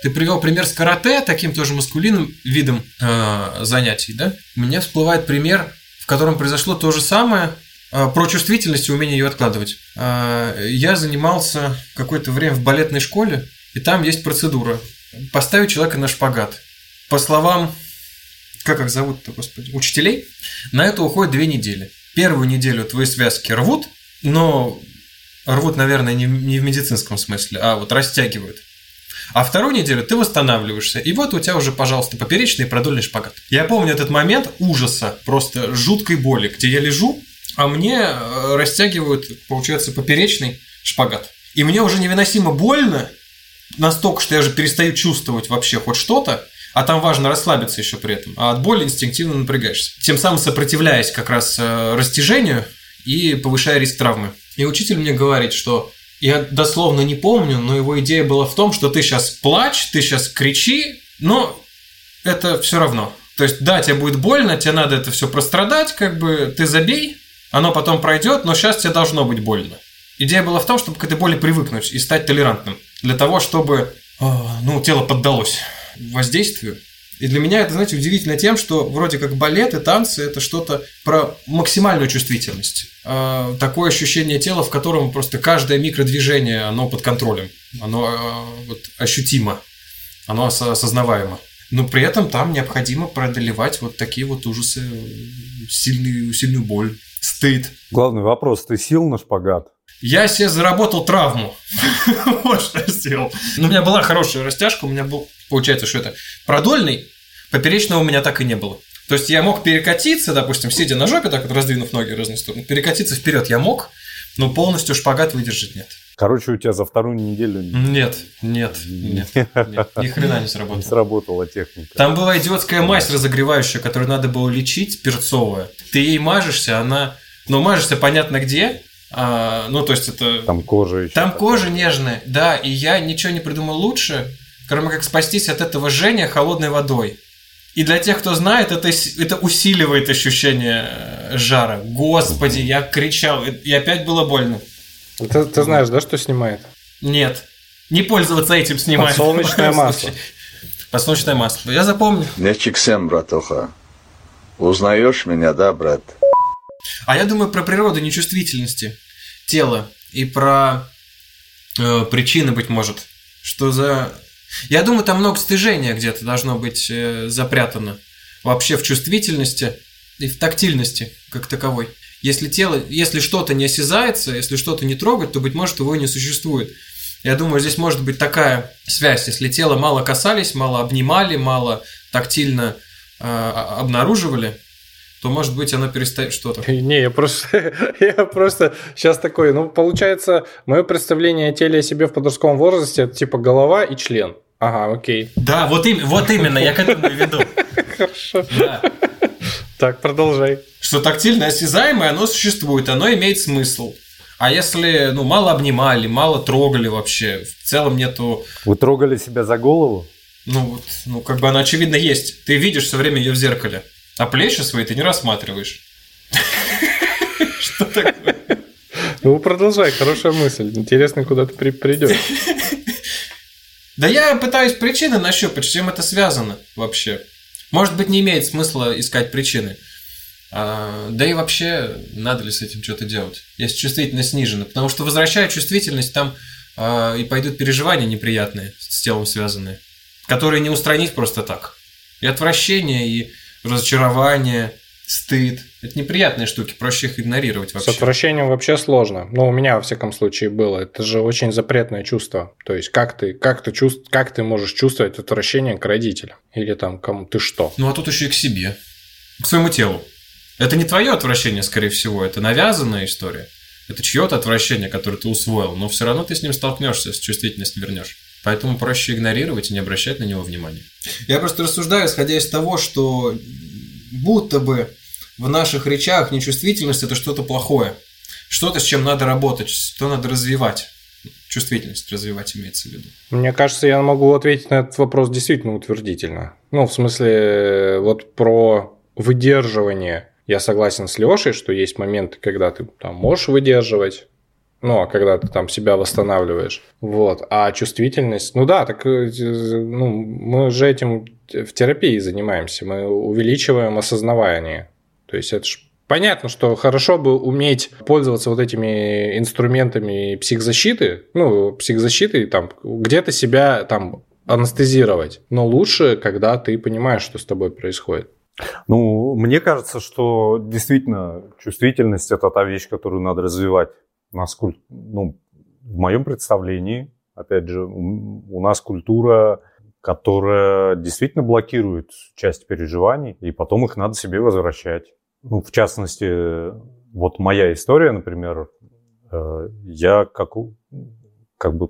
Ты привел пример с карате, таким тоже маскулинным видом э, занятий, да? У меня всплывает пример, в котором произошло то же самое, про чувствительность и умение ее откладывать. Э, я занимался какое-то время в балетной школе, и там есть процедура. Поставить человека на шпагат. По словам, как их зовут-то, господи, учителей, на это уходит две недели. Первую неделю твои связки рвут, но рвут, наверное, не, не в медицинском смысле, а вот растягивают. А вторую неделю ты восстанавливаешься, и вот у тебя уже, пожалуйста, поперечный и продольный шпагат. Я помню этот момент ужаса, просто жуткой боли, где я лежу, а мне э, растягивают, получается, поперечный шпагат. И мне уже невыносимо больно, настолько, что я уже перестаю чувствовать вообще хоть что-то, а там важно расслабиться еще при этом, а от боли инстинктивно напрягаешься. Тем самым сопротивляясь как раз э, растяжению и повышая риск травмы. И учитель мне говорит, что я дословно не помню, но его идея была в том, что ты сейчас плачь, ты сейчас кричи, но это все равно. То есть, да, тебе будет больно, тебе надо это все прострадать, как бы ты забей, оно потом пройдет, но сейчас тебе должно быть больно. Идея была в том, чтобы к этой боли привыкнуть и стать толерантным. Для того, чтобы а, ну, тело поддалось воздействию. И для меня это, знаете, удивительно тем, что вроде как балет и танцы – это что-то про максимальную чувствительность. А, Такое ощущение тела, в котором просто каждое микродвижение, оно под контролем. Оно а, вот, ощутимо, оно ос- осознаваемо. Но при этом там необходимо преодолевать вот такие вот ужасы, сильную, сильную боль, стыд. Главный вопрос, ты сел на шпагат? Я себе заработал травму. Вот что я сделал. Ну, у меня была хорошая растяжка, у меня был, получается, что это продольный, поперечного у меня так и не было. То есть я мог перекатиться, допустим, сидя на жопе, так вот раздвинув ноги в разные стороны, перекатиться вперед я мог, но полностью шпагат выдержать нет. Короче, у тебя за вторую неделю не Нет, нет, нет, нет, ни хрена не не сработало. сработала техника. Там была идиотская мазь разогревающая, которую надо было лечить, перцовая. Ты ей мажешься, она... Ну, мажешься понятно где. а, ну, то есть это... Там кожа еще. Там кожа нежная, да, и я ничего не придумал лучше, кроме как спастись от этого жжения холодной водой. И для тех, кто знает, это, это усиливает ощущение э, жара. Господи, я кричал, и опять было больно. Ты, ты знаешь, да, что снимает? Нет, не пользоваться этим снимать. Подсолнечное масло. Подсолнечное масло. Я запомню. Нечиксем, братуха. Узнаешь меня, да, брат? А я думаю про природу нечувствительности тела и про э, причины, быть может. Что за... Я думаю, там много стыжения где-то должно быть э, запрятано. Вообще в чувствительности и в тактильности как таковой. Если тело, если что-то не осязается, если что-то не трогать, то, быть может, его и не существует. Я думаю, здесь может быть такая связь. Если тело мало касались, мало обнимали, мало тактильно э, обнаруживали, то, может быть, оно перестает что-то. Не, я просто, я просто сейчас такой, ну, получается, мое представление о теле и о себе в подростковом возрасте это типа голова и член. Ага, окей. Да, вот, им, вот именно, я к этому и веду. Хорошо. Да. Так, продолжай. Что тактильно осязаемое, оно существует, оно имеет смысл. А если ну, мало обнимали, мало трогали вообще, в целом нету... Вы трогали себя за голову? Ну, вот, ну, как бы она очевидно есть. Ты видишь все время ее в зеркале. А плечи свои ты не рассматриваешь. Что такое? Ну, продолжай, хорошая мысль. Интересно, куда ты при- придешь. Да я пытаюсь причины нащупать, с чем это связано вообще. Может быть, не имеет смысла искать причины. А, да и вообще, надо ли с этим что-то делать, если чувствительность снижена. Потому что возвращая чувствительность, там а, и пойдут переживания неприятные, с телом связанные, которые не устранить просто так. И отвращение, и разочарование, стыд. Это неприятные штуки, проще их игнорировать С вообще. отвращением вообще сложно. Ну, у меня, во всяком случае, было. Это же очень запретное чувство. То есть, как ты, как ты, чувств, как ты можешь чувствовать отвращение к родителям? Или там кому ты что? Ну а тут еще и к себе, к своему телу. Это не твое отвращение, скорее всего, это навязанная история. Это чье-то отвращение, которое ты усвоил, но все равно ты с ним столкнешься, с чувствительностью вернешь. Поэтому проще игнорировать и не обращать на него внимания. Я просто рассуждаю, исходя из того, что будто бы в наших речах нечувствительность это что-то плохое. Что-то, с чем надо работать, что надо развивать. Чувствительность развивать имеется в виду. Мне кажется, я могу ответить на этот вопрос действительно утвердительно. Ну, в смысле, вот про выдерживание. Я согласен с Лешей, что есть моменты, когда ты там можешь выдерживать, ну, а когда ты там себя восстанавливаешь. Вот. А чувствительность, ну да, так э, ну, мы же этим в терапии занимаемся. Мы увеличиваем осознавание. То есть это ж понятно, что хорошо бы уметь пользоваться вот этими инструментами психзащиты, ну, психзащиты, там, где-то себя там анестезировать. Но лучше, когда ты понимаешь, что с тобой происходит. Ну, мне кажется, что действительно чувствительность это та вещь, которую надо развивать. Насколько, ну, в моем представлении, опять же, у нас культура, которая действительно блокирует часть переживаний, и потом их надо себе возвращать. Ну, в частности, вот моя история, например, э, я как, как бы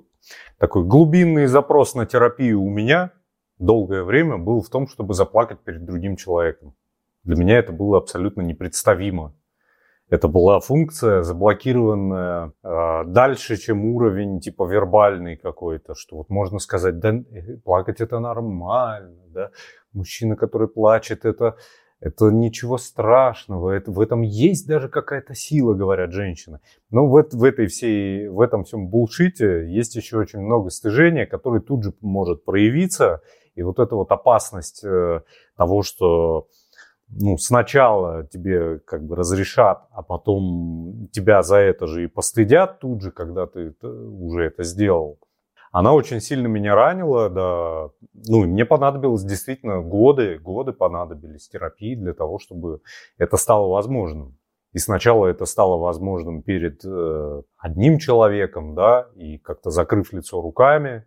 такой глубинный запрос на терапию у меня долгое время был в том, чтобы заплакать перед другим человеком. Для меня это было абсолютно непредставимо. Это была функция, заблокированная э, дальше, чем уровень типа вербальный какой-то, что вот можно сказать, да, э, плакать это нормально, да, мужчина, который плачет, это, это ничего страшного, это, в этом есть даже какая-то сила, говорят женщины. Но в, в, этой всей, в этом всем булшите есть еще очень много стыжения, которое тут же может проявиться, и вот эта вот опасность э, того, что ну, сначала тебе как бы разрешат, а потом тебя за это же и постыдят тут же, когда ты уже это сделал. Она очень сильно меня ранила, да. Ну, мне понадобилось действительно годы, годы понадобились терапии для того, чтобы это стало возможным. И сначала это стало возможным перед э, одним человеком, да, и как-то закрыв лицо руками.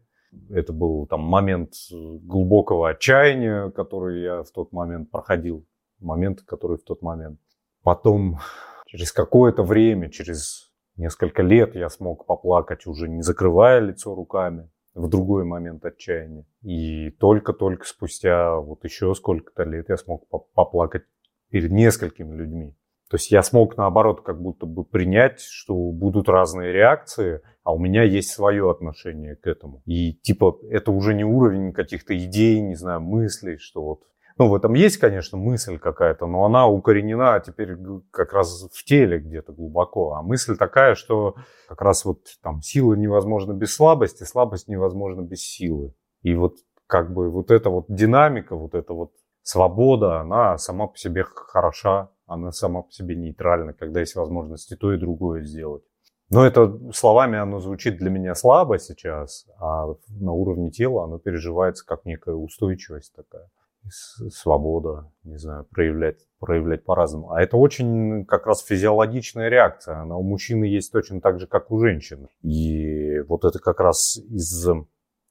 Это был там момент глубокого отчаяния, который я в тот момент проходил моменты, которые в тот момент. Потом, через какое-то время, через несколько лет я смог поплакать, уже не закрывая лицо руками, в другой момент отчаяния. И только-только спустя вот еще сколько-то лет я смог по- поплакать перед несколькими людьми. То есть я смог, наоборот, как будто бы принять, что будут разные реакции, а у меня есть свое отношение к этому. И типа это уже не уровень каких-то идей, не знаю, мыслей, что вот ну, в этом есть, конечно, мысль какая-то, но она укоренена теперь как раз в теле где-то глубоко. А мысль такая, что как раз вот там сила невозможна без слабости, слабость невозможна без силы. И вот как бы вот эта вот динамика, вот эта вот свобода, она сама по себе хороша, она сама по себе нейтральна, когда есть возможность и то, и другое сделать. Но это словами оно звучит для меня слабо сейчас, а на уровне тела оно переживается как некая устойчивость такая свобода, не знаю, проявлять, проявлять по-разному. А это очень как раз физиологичная реакция. Она у мужчины есть точно так же, как у женщины. И вот это как раз из,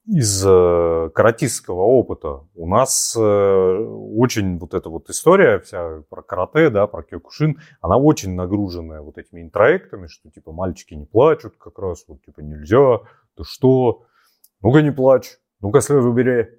из э, каратистского опыта. У нас э, очень вот эта вот история вся про карате, да, про кёкушин, она очень нагруженная вот этими интроектами, что типа мальчики не плачут как раз, вот типа нельзя, ты что, ну-ка не плачь. Ну-ка, слезу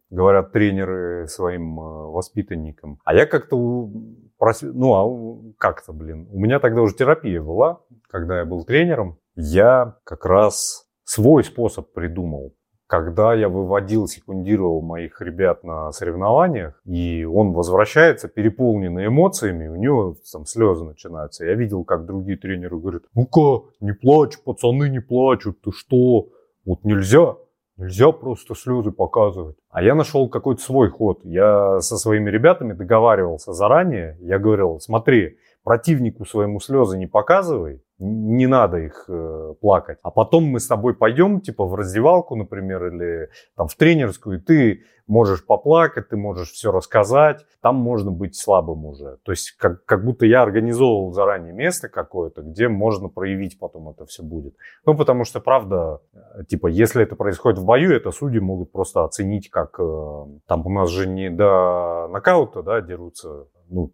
говорят тренеры своим э, воспитанникам. А я как-то, у- прос- ну, а как-то, блин, у меня тогда уже терапия была, когда я был тренером. Я как раз свой способ придумал. Когда я выводил, секундировал моих ребят на соревнованиях, и он возвращается переполненный эмоциями, у него там слезы начинаются. Я видел, как другие тренеры говорят, ну-ка, не плачь, пацаны не плачут, ты что, вот нельзя. Нельзя просто слезы показывать. А я нашел какой-то свой ход. Я со своими ребятами договаривался заранее. Я говорил, смотри, противнику своему слезы не показывай, не надо их э, плакать. А потом мы с тобой пойдем, типа, в раздевалку, например, или там в тренерскую, и ты можешь поплакать, ты можешь все рассказать, там можно быть слабым уже. То есть как, как будто я организовывал заранее место какое-то, где можно проявить потом это все будет. Ну, потому что, правда, э, типа, если это происходит в бою, это судьи могут просто оценить как... Э, там у нас же не до нокаута, да, дерутся, ну,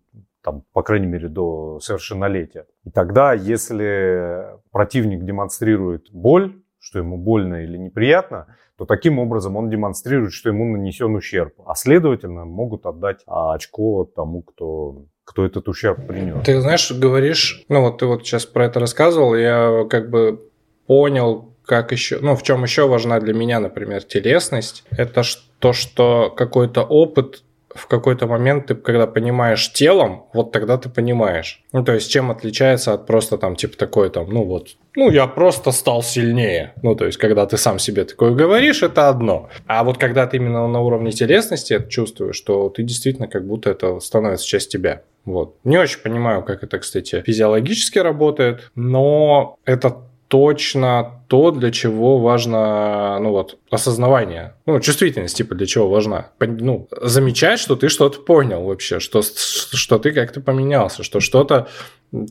там, по крайней мере, до совершеннолетия. И тогда, если противник демонстрирует боль, что ему больно или неприятно, то таким образом он демонстрирует, что ему нанесен ущерб. А следовательно, могут отдать очко тому, кто кто этот ущерб принес. Ты знаешь, говоришь, ну вот ты вот сейчас про это рассказывал, я как бы понял, как еще, ну в чем еще важна для меня, например, телесность, это то, что какой-то опыт в какой-то момент ты, когда понимаешь телом, вот тогда ты понимаешь. Ну, то есть, чем отличается от просто там, типа, такой там, ну вот, ну, я просто стал сильнее. Ну, то есть, когда ты сам себе такое говоришь, это одно. А вот когда ты именно на уровне телесности это чувствуешь, что ты действительно как будто это становится часть тебя. Вот. Не очень понимаю, как это, кстати, физиологически работает, но это точно то, для чего важно, ну вот, осознавание, ну, чувствительность, типа, для чего важна. Ну, замечать, что ты что-то понял вообще, что, что ты как-то поменялся, что что-то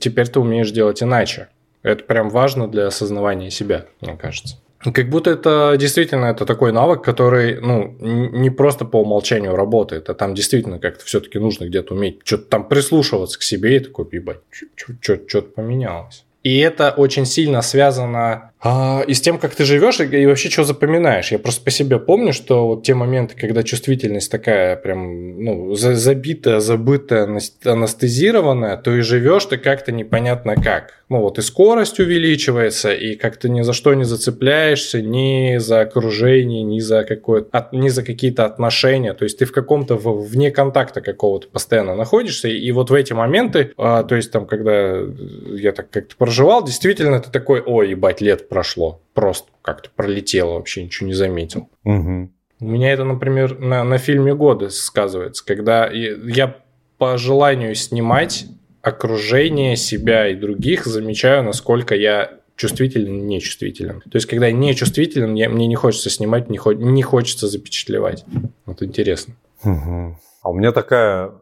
теперь ты умеешь делать иначе. Это прям важно для осознавания себя, мне кажется. Как будто это действительно это такой навык, который ну, не просто по умолчанию работает, а там действительно как-то все-таки нужно где-то уметь что-то там прислушиваться к себе и такой, ебать, что-то поменялось. И это очень сильно связано а, и с тем, как ты живешь, и, и вообще что запоминаешь. Я просто по себе помню, что вот те моменты, когда чувствительность такая прям ну, забитая, забытая, анестезированная, то и живешь ты как-то непонятно как. Ну вот и скорость увеличивается, и как-то ни за что не зацепляешься, ни за окружение, ни за, какое ни за какие-то отношения. То есть ты в каком-то вне контакта какого-то постоянно находишься, и вот в эти моменты, а, то есть там, когда я так как-то проживал, действительно ты такой, ой, ебать, лет прошло. Просто как-то пролетело, вообще ничего не заметил. Угу. У меня это, например, на, на фильме года сказывается, когда я по желанию снимать окружение себя и других замечаю, насколько я чувствителен, нечувствителен. То есть, когда я нечувствителен, я, мне не хочется снимать, не, хо, не хочется запечатлевать. Вот интересно. Угу. А у меня такая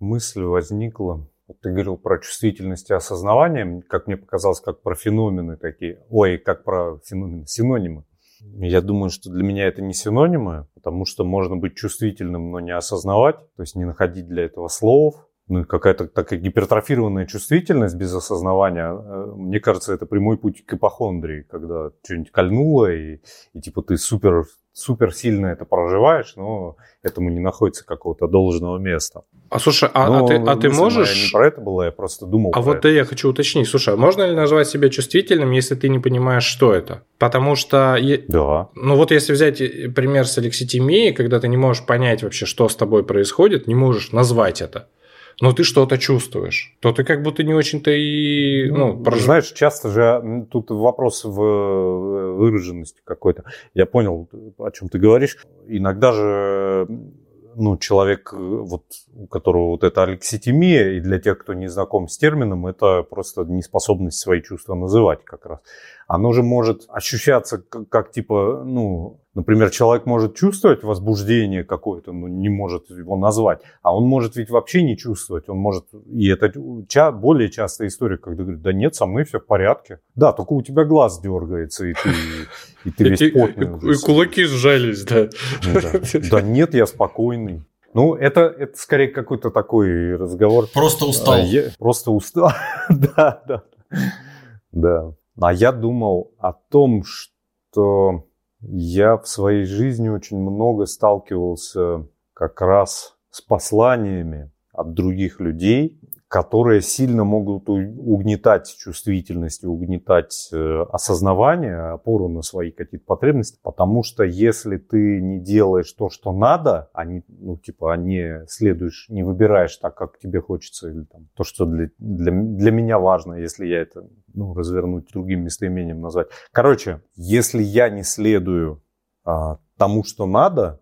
мысль возникла. Ты говорил про чувствительность и осознавание, как мне показалось, как про феномены такие. Ой, как про феномены, синонимы. Я думаю, что для меня это не синонимы, потому что можно быть чувствительным, но не осознавать, то есть не находить для этого слов. Ну и какая-то такая гипертрофированная чувствительность без осознавания, э, мне кажется, это прямой путь к ипохондрии, когда что-нибудь кольнуло, и, и типа ты супер супер сильно это проживаешь, но этому не находится какого-то должного места. А слушай, а, а ты, а ты можешь... не про это было, я просто думал. А вот это. я хочу уточнить. Слушай, а можно ли назвать себя чувствительным, если ты не понимаешь, что это? Потому что... Да. Ну вот если взять э, пример с алекситимией, когда ты не можешь понять вообще, что с тобой происходит, не можешь назвать это но ты что-то чувствуешь, то ты как будто не очень-то и... Ну, прож... Знаешь, часто же тут вопрос в выраженности какой-то. Я понял, о чем ты говоришь. Иногда же ну, человек, вот, у которого вот эта алекситимия, и для тех, кто не знаком с термином, это просто неспособность свои чувства называть как раз. Оно же может ощущаться как, как типа, ну, Например, человек может чувствовать возбуждение какое-то, но не может его назвать. А он может ведь вообще не чувствовать. Он может... И это более частая история, когда говорит, да нет, со мной все в порядке. Да, только у тебя глаз дергается, и ты, и ты весь потный. И кулаки сжались, да. Да нет, я спокойный. Ну, это, это скорее какой-то такой разговор. Просто устал. Я, просто устал. да, да. Да. А я думал о том, что я в своей жизни очень много сталкивался как раз с посланиями от других людей, которые сильно могут угнетать чувствительность, угнетать э, осознавание, опору на свои какие-то потребности, потому что если ты не делаешь то, что надо, а не, ну, типа, а не следуешь, не выбираешь так, как тебе хочется, или там, то, что для, для, для меня важно, если я это ну, развернуть другим местоимением назвать. Короче, если я не следую а, тому, что надо,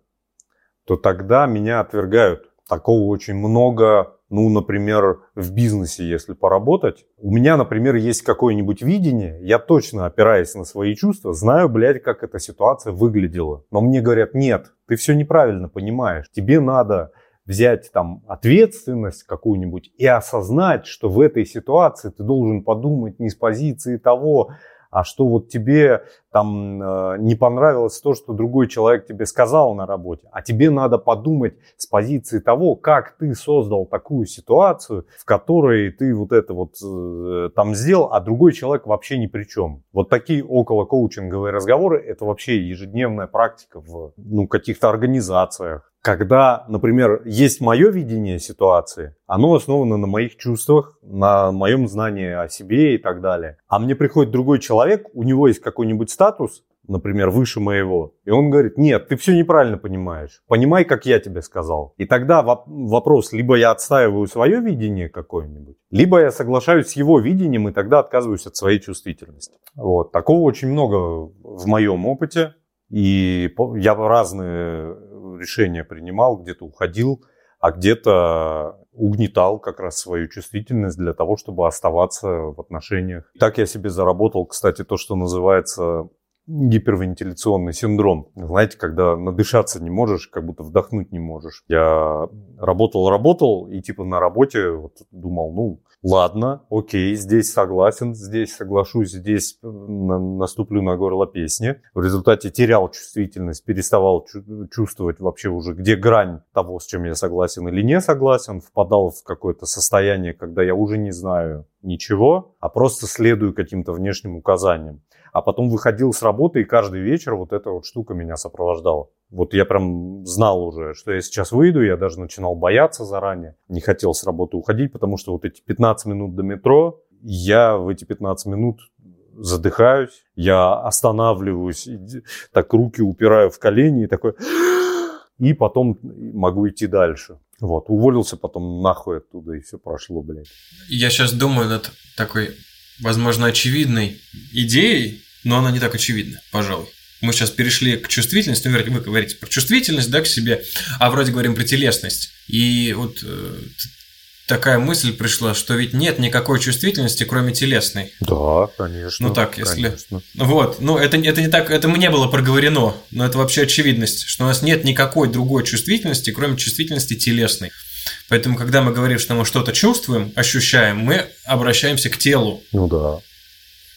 то тогда меня отвергают. Такого очень много, ну, например, в бизнесе, если поработать. У меня, например, есть какое-нибудь видение, я точно, опираясь на свои чувства, знаю, блядь, как эта ситуация выглядела. Но мне говорят, нет, ты все неправильно понимаешь. Тебе надо взять там ответственность какую-нибудь и осознать, что в этой ситуации ты должен подумать не с позиции того, а что вот тебе там э, не понравилось то, что другой человек тебе сказал на работе, а тебе надо подумать с позиции того, как ты создал такую ситуацию, в которой ты вот это вот э, там сделал, а другой человек вообще ни при чем. Вот такие около коучинговые разговоры, это вообще ежедневная практика в ну, каких-то организациях, когда, например, есть мое видение ситуации, оно основано на моих чувствах, на моем знании о себе и так далее. А мне приходит другой человек, у него есть какой-нибудь статус, например, выше моего, и он говорит, нет, ты все неправильно понимаешь, понимай, как я тебе сказал. И тогда вопрос, либо я отстаиваю свое видение какое-нибудь, либо я соглашаюсь с его видением и тогда отказываюсь от своей чувствительности. Вот. Такого очень много в моем опыте, и я разные решения принимал, где-то уходил, а где-то угнетал как раз свою чувствительность для того, чтобы оставаться в отношениях. Так я себе заработал, кстати, то, что называется гипервентиляционный синдром. Знаете, когда надышаться не можешь, как будто вдохнуть не можешь. Я работал, работал, и типа на работе вот думал, ну, ладно, окей, здесь согласен, здесь соглашусь, здесь э, наступлю на горло песни. В результате терял чувствительность, переставал чувствовать вообще уже, где грань того, с чем я согласен или не согласен, впадал в какое-то состояние, когда я уже не знаю ничего, а просто следую каким-то внешним указаниям а потом выходил с работы, и каждый вечер вот эта вот штука меня сопровождала. Вот я прям знал уже, что я сейчас выйду, я даже начинал бояться заранее, не хотел с работы уходить, потому что вот эти 15 минут до метро, я в эти 15 минут задыхаюсь, я останавливаюсь, так руки упираю в колени и такой... И потом могу идти дальше. Вот, уволился потом нахуй оттуда, и все прошло, блядь. Я сейчас думаю над такой возможно, очевидной идеей, но она не так очевидна, пожалуй. Мы сейчас перешли к чувствительности, ну, вы говорите про чувствительность, да, к себе, а вроде говорим про телесность. И вот э, такая мысль пришла, что ведь нет никакой чувствительности, кроме телесной. Да, конечно. Ну так, если... Конечно. Вот, ну это, это не так, это не было проговорено, но это вообще очевидность, что у нас нет никакой другой чувствительности, кроме чувствительности телесной. Поэтому, когда мы говорим, что мы что-то чувствуем, ощущаем, мы обращаемся к телу. Ну да.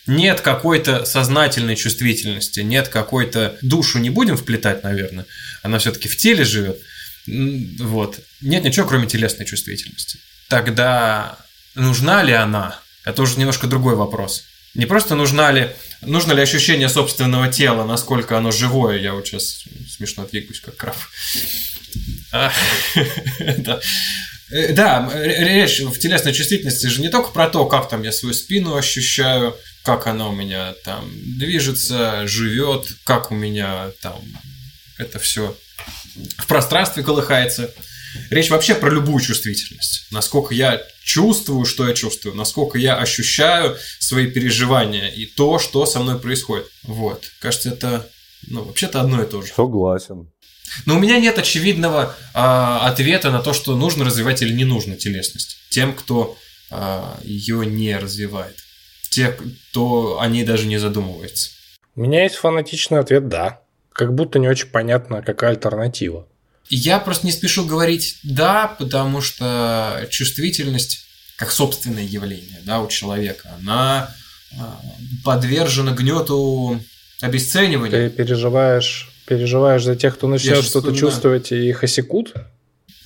Нет какой-то сознательной чувствительности, нет какой-то душу не будем вплетать, наверное. Она все-таки в теле живет. Вот. Нет ничего, кроме телесной чувствительности. Тогда нужна ли она? Это уже немножко другой вопрос. Не просто нужна ли, нужно ли ощущение собственного тела, насколько оно живое. Я вот сейчас смешно двигаюсь, как краб. А, э, да, речь в телесной чувствительности же не только про то, как там я свою спину ощущаю, как она у меня там движется, живет, как у меня там это все в пространстве колыхается. Речь вообще про любую чувствительность. Насколько я чувствую, что я чувствую, насколько я ощущаю свои переживания и то, что со мной происходит. Вот. Кажется, это ну, вообще-то одно и то же. Согласен. Но у меня нет очевидного э, ответа на то, что нужно развивать или не нужно телесность. Тем, кто э, а, ее не развивает. Те, кто о ней даже не задумывается. У меня есть фанатичный ответ «да». Как будто не очень понятно, какая альтернатива. Я просто не спешу говорить «да», потому что чувствительность, как собственное явление да, у человека, она э, подвержена гнету обесценивания. Ты переживаешь Переживаешь за тех, кто начнет что-то чувствовать и их осекут?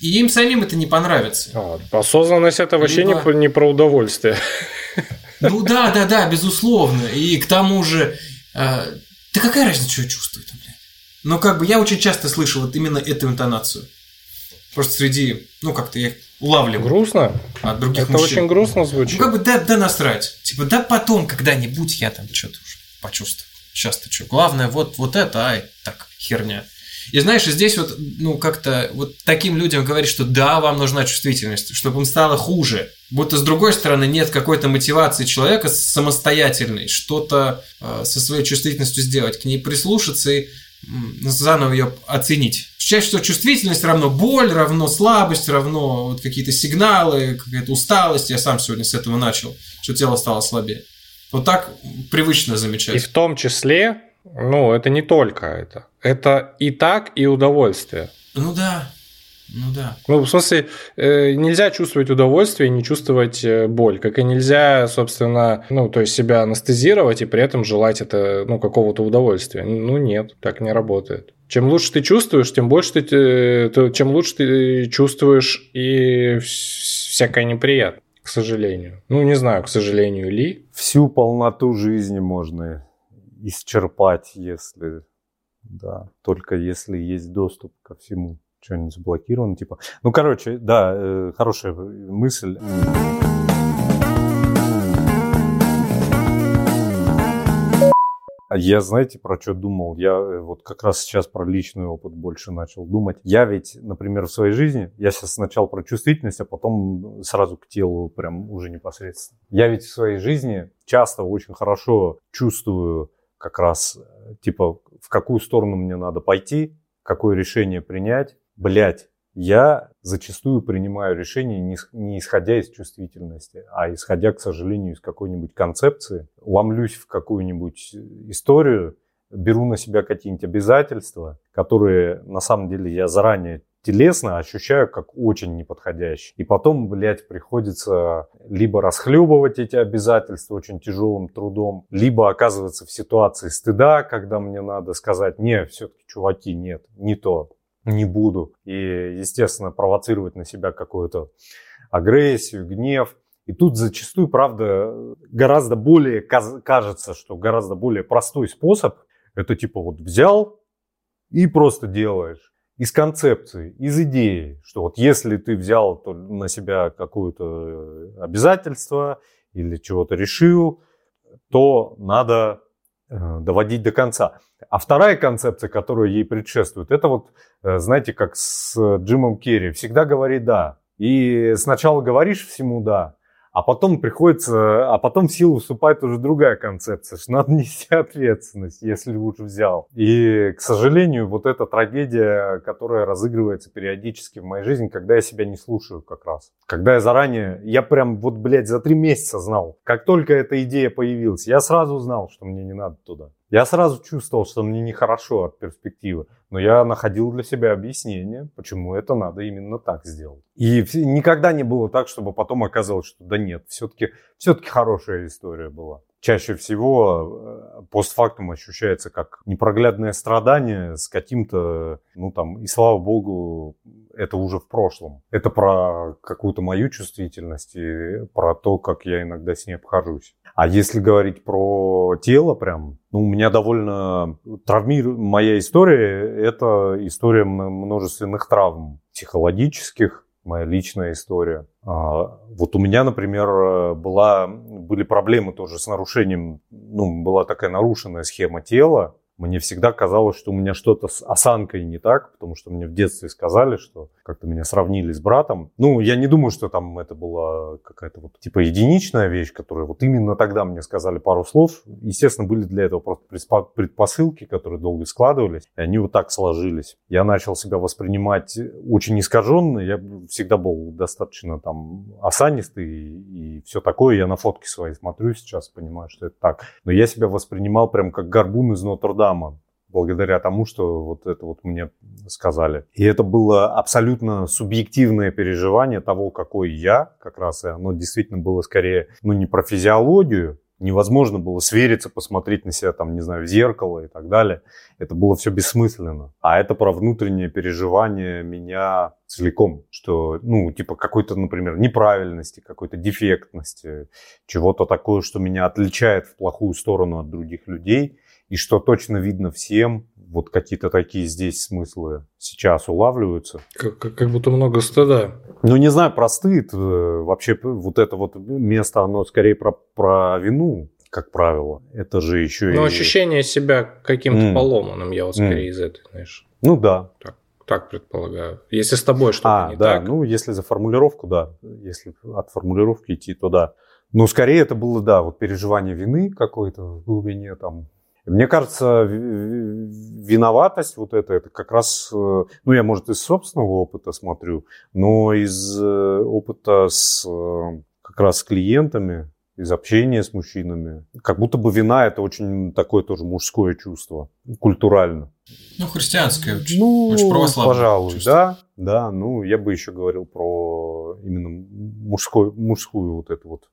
И им самим это не понравится. А, осознанность это вообще Либо... не, не про удовольствие. Ну да, да, да, безусловно. И к тому же, э, да какая разница, что я чувствую там, блядь? Но как бы я очень часто слышал вот именно эту интонацию. Просто среди, ну как-то я улавливаю. Грустно? От других Это мужчин. очень грустно звучит. Ну как бы да, да насрать. Типа да потом когда-нибудь я там что-то уже почувствую. Сейчас-то что? Главное вот, вот это, ай, так, херня. И знаешь, здесь вот, ну, как-то вот таким людям говорить, что да, вам нужна чувствительность, чтобы им стало хуже. Будто с другой стороны нет какой-то мотивации человека самостоятельной что-то э, со своей чувствительностью сделать, к ней прислушаться и заново ее оценить. Считать, что чувствительность равно боль, равно слабость, равно вот какие-то сигналы, какая-то усталость. Я сам сегодня с этого начал, что тело стало слабее. Вот так привычно И замечать. в том числе, ну, это не только это. Это и так, и удовольствие. Ну да, ну да. Ну, в смысле, э, нельзя чувствовать удовольствие и не чувствовать э, боль, как и нельзя, собственно, ну, то есть себя анестезировать и при этом желать это, ну, какого-то удовольствия. Ну, нет, так не работает. Чем лучше ты чувствуешь, тем больше ты, э, чем лучше ты чувствуешь и вс- всякое неприятное, к сожалению. Ну, не знаю, к сожалению ли. Всю полноту жизни можно исчерпать, если, да, только если есть доступ ко всему. Что-нибудь заблокировано, типа. Ну, короче, да, э, хорошая мысль. А Я, знаете, про что думал? Я э, вот как раз сейчас про личный опыт больше начал думать. Я ведь, например, в своей жизни, я сейчас сначала про чувствительность, а потом сразу к телу прям уже непосредственно. Я ведь в своей жизни часто очень хорошо чувствую как раз, э, типа, в какую сторону мне надо пойти, какое решение принять. Блять, я зачастую принимаю решения не, ис- не исходя из чувствительности, а исходя, к сожалению, из какой-нибудь концепции. Ломлюсь в какую-нибудь историю, беру на себя какие-нибудь обязательства, которые на самом деле я заранее телесно ощущаю как очень неподходящие. И потом, блядь, приходится либо расхлебывать эти обязательства очень тяжелым трудом, либо оказываться в ситуации стыда, когда мне надо сказать, не, все-таки, чуваки, нет, не то, не буду. И, естественно, провоцировать на себя какую-то агрессию, гнев. И тут зачастую, правда, гораздо более, кажется, что гораздо более простой способ, это типа вот взял и просто делаешь. Из концепции, из идеи, что вот если ты взял то на себя какое-то обязательство или чего-то решил, то надо доводить до конца. А вторая концепция, которая ей предшествует, это вот, э, знаете, как с Джимом Керри, всегда говори «да». И сначала говоришь всему «да», а потом приходится, а потом в силу вступает уже другая концепция, что надо нести ответственность, если уж взял. И, к сожалению, вот эта трагедия, которая разыгрывается периодически в моей жизни, когда я себя не слушаю как раз. Когда я заранее, я прям вот, блядь, за три месяца знал, как только эта идея появилась, я сразу знал, что мне не надо туда. Я сразу чувствовал, что мне нехорошо от перспективы, но я находил для себя объяснение, почему это надо именно так сделать. И никогда не было так, чтобы потом оказалось, что да нет, все-таки все-таки хорошая история была. Чаще всего э, постфактум ощущается как непроглядное страдание с каким-то, ну там, и слава богу, это уже в прошлом. Это про какую-то мою чувствительность и про то, как я иногда с ней обхожусь. А если говорить про тело прям, ну, у меня довольно травмирует... Моя история – это история множественных травм психологических, моя личная история. А, Вот у меня, например, была, были проблемы тоже с нарушением, ну, была такая нарушенная схема тела. Мне всегда казалось, что у меня что-то с осанкой не так, потому что мне в детстве сказали, что как-то меня сравнили с братом. Ну, я не думаю, что там это была какая-то вот типа единичная вещь, которая вот именно тогда мне сказали пару слов. Естественно, были для этого просто предпосылки, которые долго складывались, и они вот так сложились. Я начал себя воспринимать очень искаженно, я всегда был достаточно там осанистый и, и все такое. Я на фотки свои смотрю сейчас, понимаю, что это так. Но я себя воспринимал прям как горбун из Нотр-Дама благодаря тому, что вот это вот мне сказали. И это было абсолютно субъективное переживание того, какой я, как раз, и оно действительно было скорее, ну, не про физиологию, невозможно было свериться, посмотреть на себя, там, не знаю, в зеркало и так далее. Это было все бессмысленно. А это про внутреннее переживание меня целиком, что, ну, типа какой-то, например, неправильности, какой-то дефектности, чего-то такое, что меня отличает в плохую сторону от других людей, и что точно видно всем, вот какие-то такие здесь смыслы сейчас улавливаются. Как, как- как будто много стыда. Ну, не знаю, про стыд. э, Вообще, вот это вот место, оно скорее про, про вину, как правило. Это же еще Но и... ощущение себя каким-то М. поломанным, я вот скорее М. из этой, знаешь, Ну, да. так предполагаю. Если с тобой что-то А, не да, так, ну, если за формулировку, да. Если от формулировки идти, то да. Но скорее это было, да, вот переживание вины какой-то в глубине там. Мне кажется, виноватость вот эта, это как раз, э, ну, я, может, из собственного опыта смотрю, но из э, опыта с э, как раз с клиентами, из общения с мужчинами. Как будто бы вина – это очень такое тоже мужское чувство, культурально. Ну, христианское очень. Ну, очень православное пожалуй, чувство. да, да. Ну, я бы еще говорил про именно мужской, мужскую вот эту вот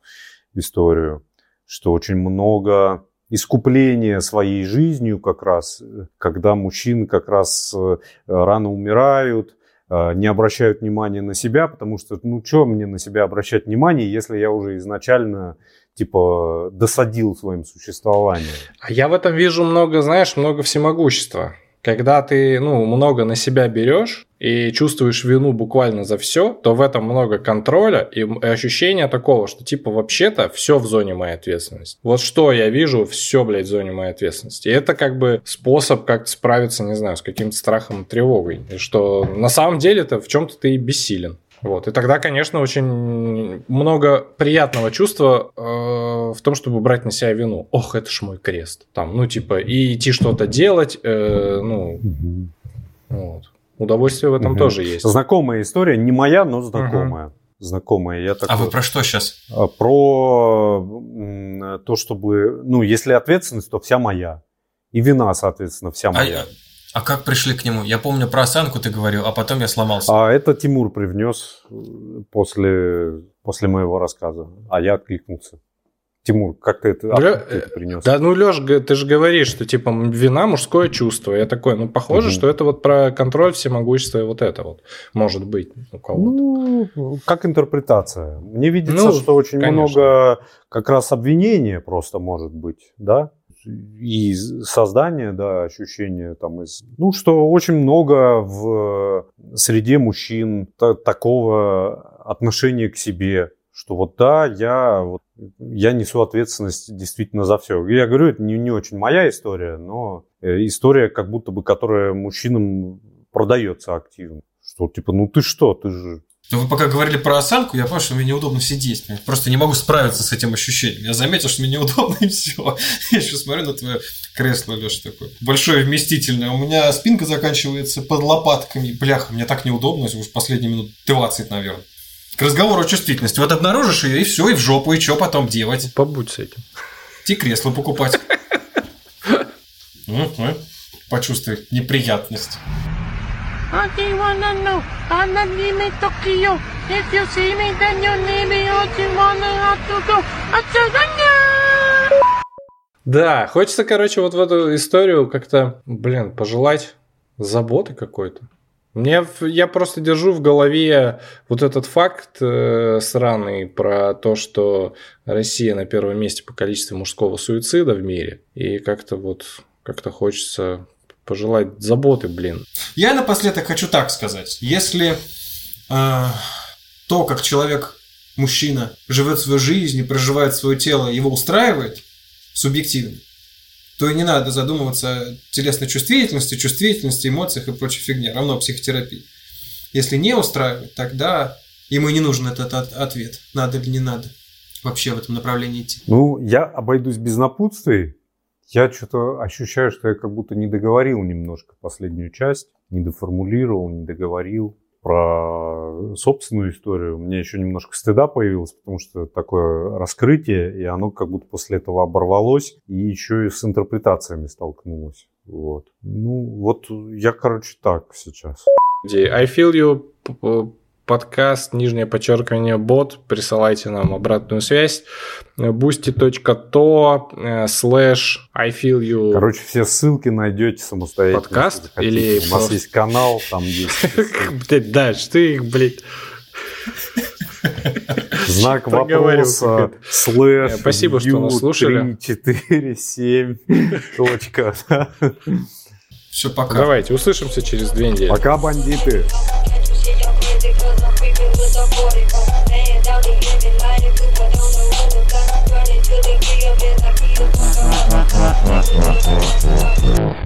историю, что очень много искупления своей жизнью как раз, когда мужчины как раз э, рано умирают, э, не обращают внимания на себя, потому что, ну, что мне на себя обращать внимание, если я уже изначально, типа, досадил своим существованием. А я в этом вижу много, знаешь, много всемогущества. Когда ты, ну, много на себя берешь и чувствуешь вину буквально за все, то в этом много контроля и ощущения такого, что типа вообще-то все в зоне моей ответственности. Вот что я вижу, все, блядь, в зоне моей ответственности. И это как бы способ как-то справиться, не знаю, с каким-то страхом и тревогой. И что на самом деле-то в чем-то ты и бессилен. Вот. И тогда, конечно, очень много приятного чувства э, в том, чтобы брать на себя вину. Ох, это ж мой крест. Там, ну, типа, и идти что-то делать, э, ну, вот. Удовольствие в этом Мгм. тоже есть. Знакомая история, не моя, но знакомая. Знакомая. Я А такой- вы про что сейчас? А, Про то, чтобы... Ну, если ответственность, то вся моя. И вина, соответственно, вся А, моя. А как пришли к нему? Я помню про осанку ты говорил, а потом я сломался. А это Тимур привнес э, после, после моего рассказа. А я откликнулся. Тимур, как ты это, как ты это принес? Да, ну, Леш, ты же говоришь, что типа вина мужское чувство. Я такой, ну, похоже, Мгм. что это вот про контроль, всемогущество и вот это вот может быть у кого-то. Ну, как интерпретация. Мне видится, Ну, что очень конечно. много как раз обвинения просто может быть, да? И создание, да, ощущение там из... Ну, что очень много в среде мужчин та- такого отношения к себе, что вот да, я, вот, я несу ответственность действительно за все. Я говорю, это не, не очень моя история, но э, история, как будто бы, которая мужчинам продается активно. Что типа, ну ты что, ты же Ну, Вы пока говорили про осанку, я понял, что мне неудобно сидеть. Я просто не могу справиться с этим ощущением. Я заметил, что мне неудобно, и все. Я еще смотрю на твое кресло, Леша, такое. Большое, вместительное. У меня спинка заканчивается под лопатками. Бляха, мне так неудобно, уж последние минут 20, наверное. К разговору о чувствительности. Вот обнаружишь ее, и все, и в жопу, и что потом делать? Побудь с этим. Идти кресло покупать. Почувствуй неприятность. Don't wanna know. I'm not Nime Tokyo. If you see me, then you need me. Or you have to go. Да, хочется, короче, вот в эту историю как-то, блин, пожелать заботы какой-то. Мне, я просто держу в голове вот этот факт э, сраный про то, что Россия на первом месте по количеству мужского суицида в мире. И как-то вот, как-то хочется пожелать заботы, блин. Я напоследок хочу так сказать. Если э, то, как человек, мужчина, живет свою жизнь и проживает свое тело, его устраивает субъективно, то и не надо задумываться о телесной чувствительности, чувствительности, эмоциях и прочей фигне, равно психотерапии. Если не устраивает, тогда ему и не нужен этот от- ответ, надо или не надо вообще в этом направлении идти. Ну, я обойдусь без напутствий. Я что-то ощущаю, что я как будто не договорил немножко последнюю часть, не доформулировал, не договорил про собственную историю. У меня еще немножко стыда появилось, потому что такое раскрытие, и оно как будто после этого оборвалось, и еще и с интерпретациями столкнулось. Вот. Ну, вот я, короче, так сейчас. I feel you подкаст, нижнее подчеркивание, бот, присылайте нам обратную связь. boosty.to э, слэш I feel you. Короче, все ссылки найдете самостоятельно. Подкаст или У нас есть канал, там есть. Блядь, Дальше ты их, блядь. Знак вопроса, слэш, Э, спасибо, что нас слушали. 3, 4, 7, точка. Все, пока. Давайте, услышимся через две недели. Пока, бандиты. Uh-huh.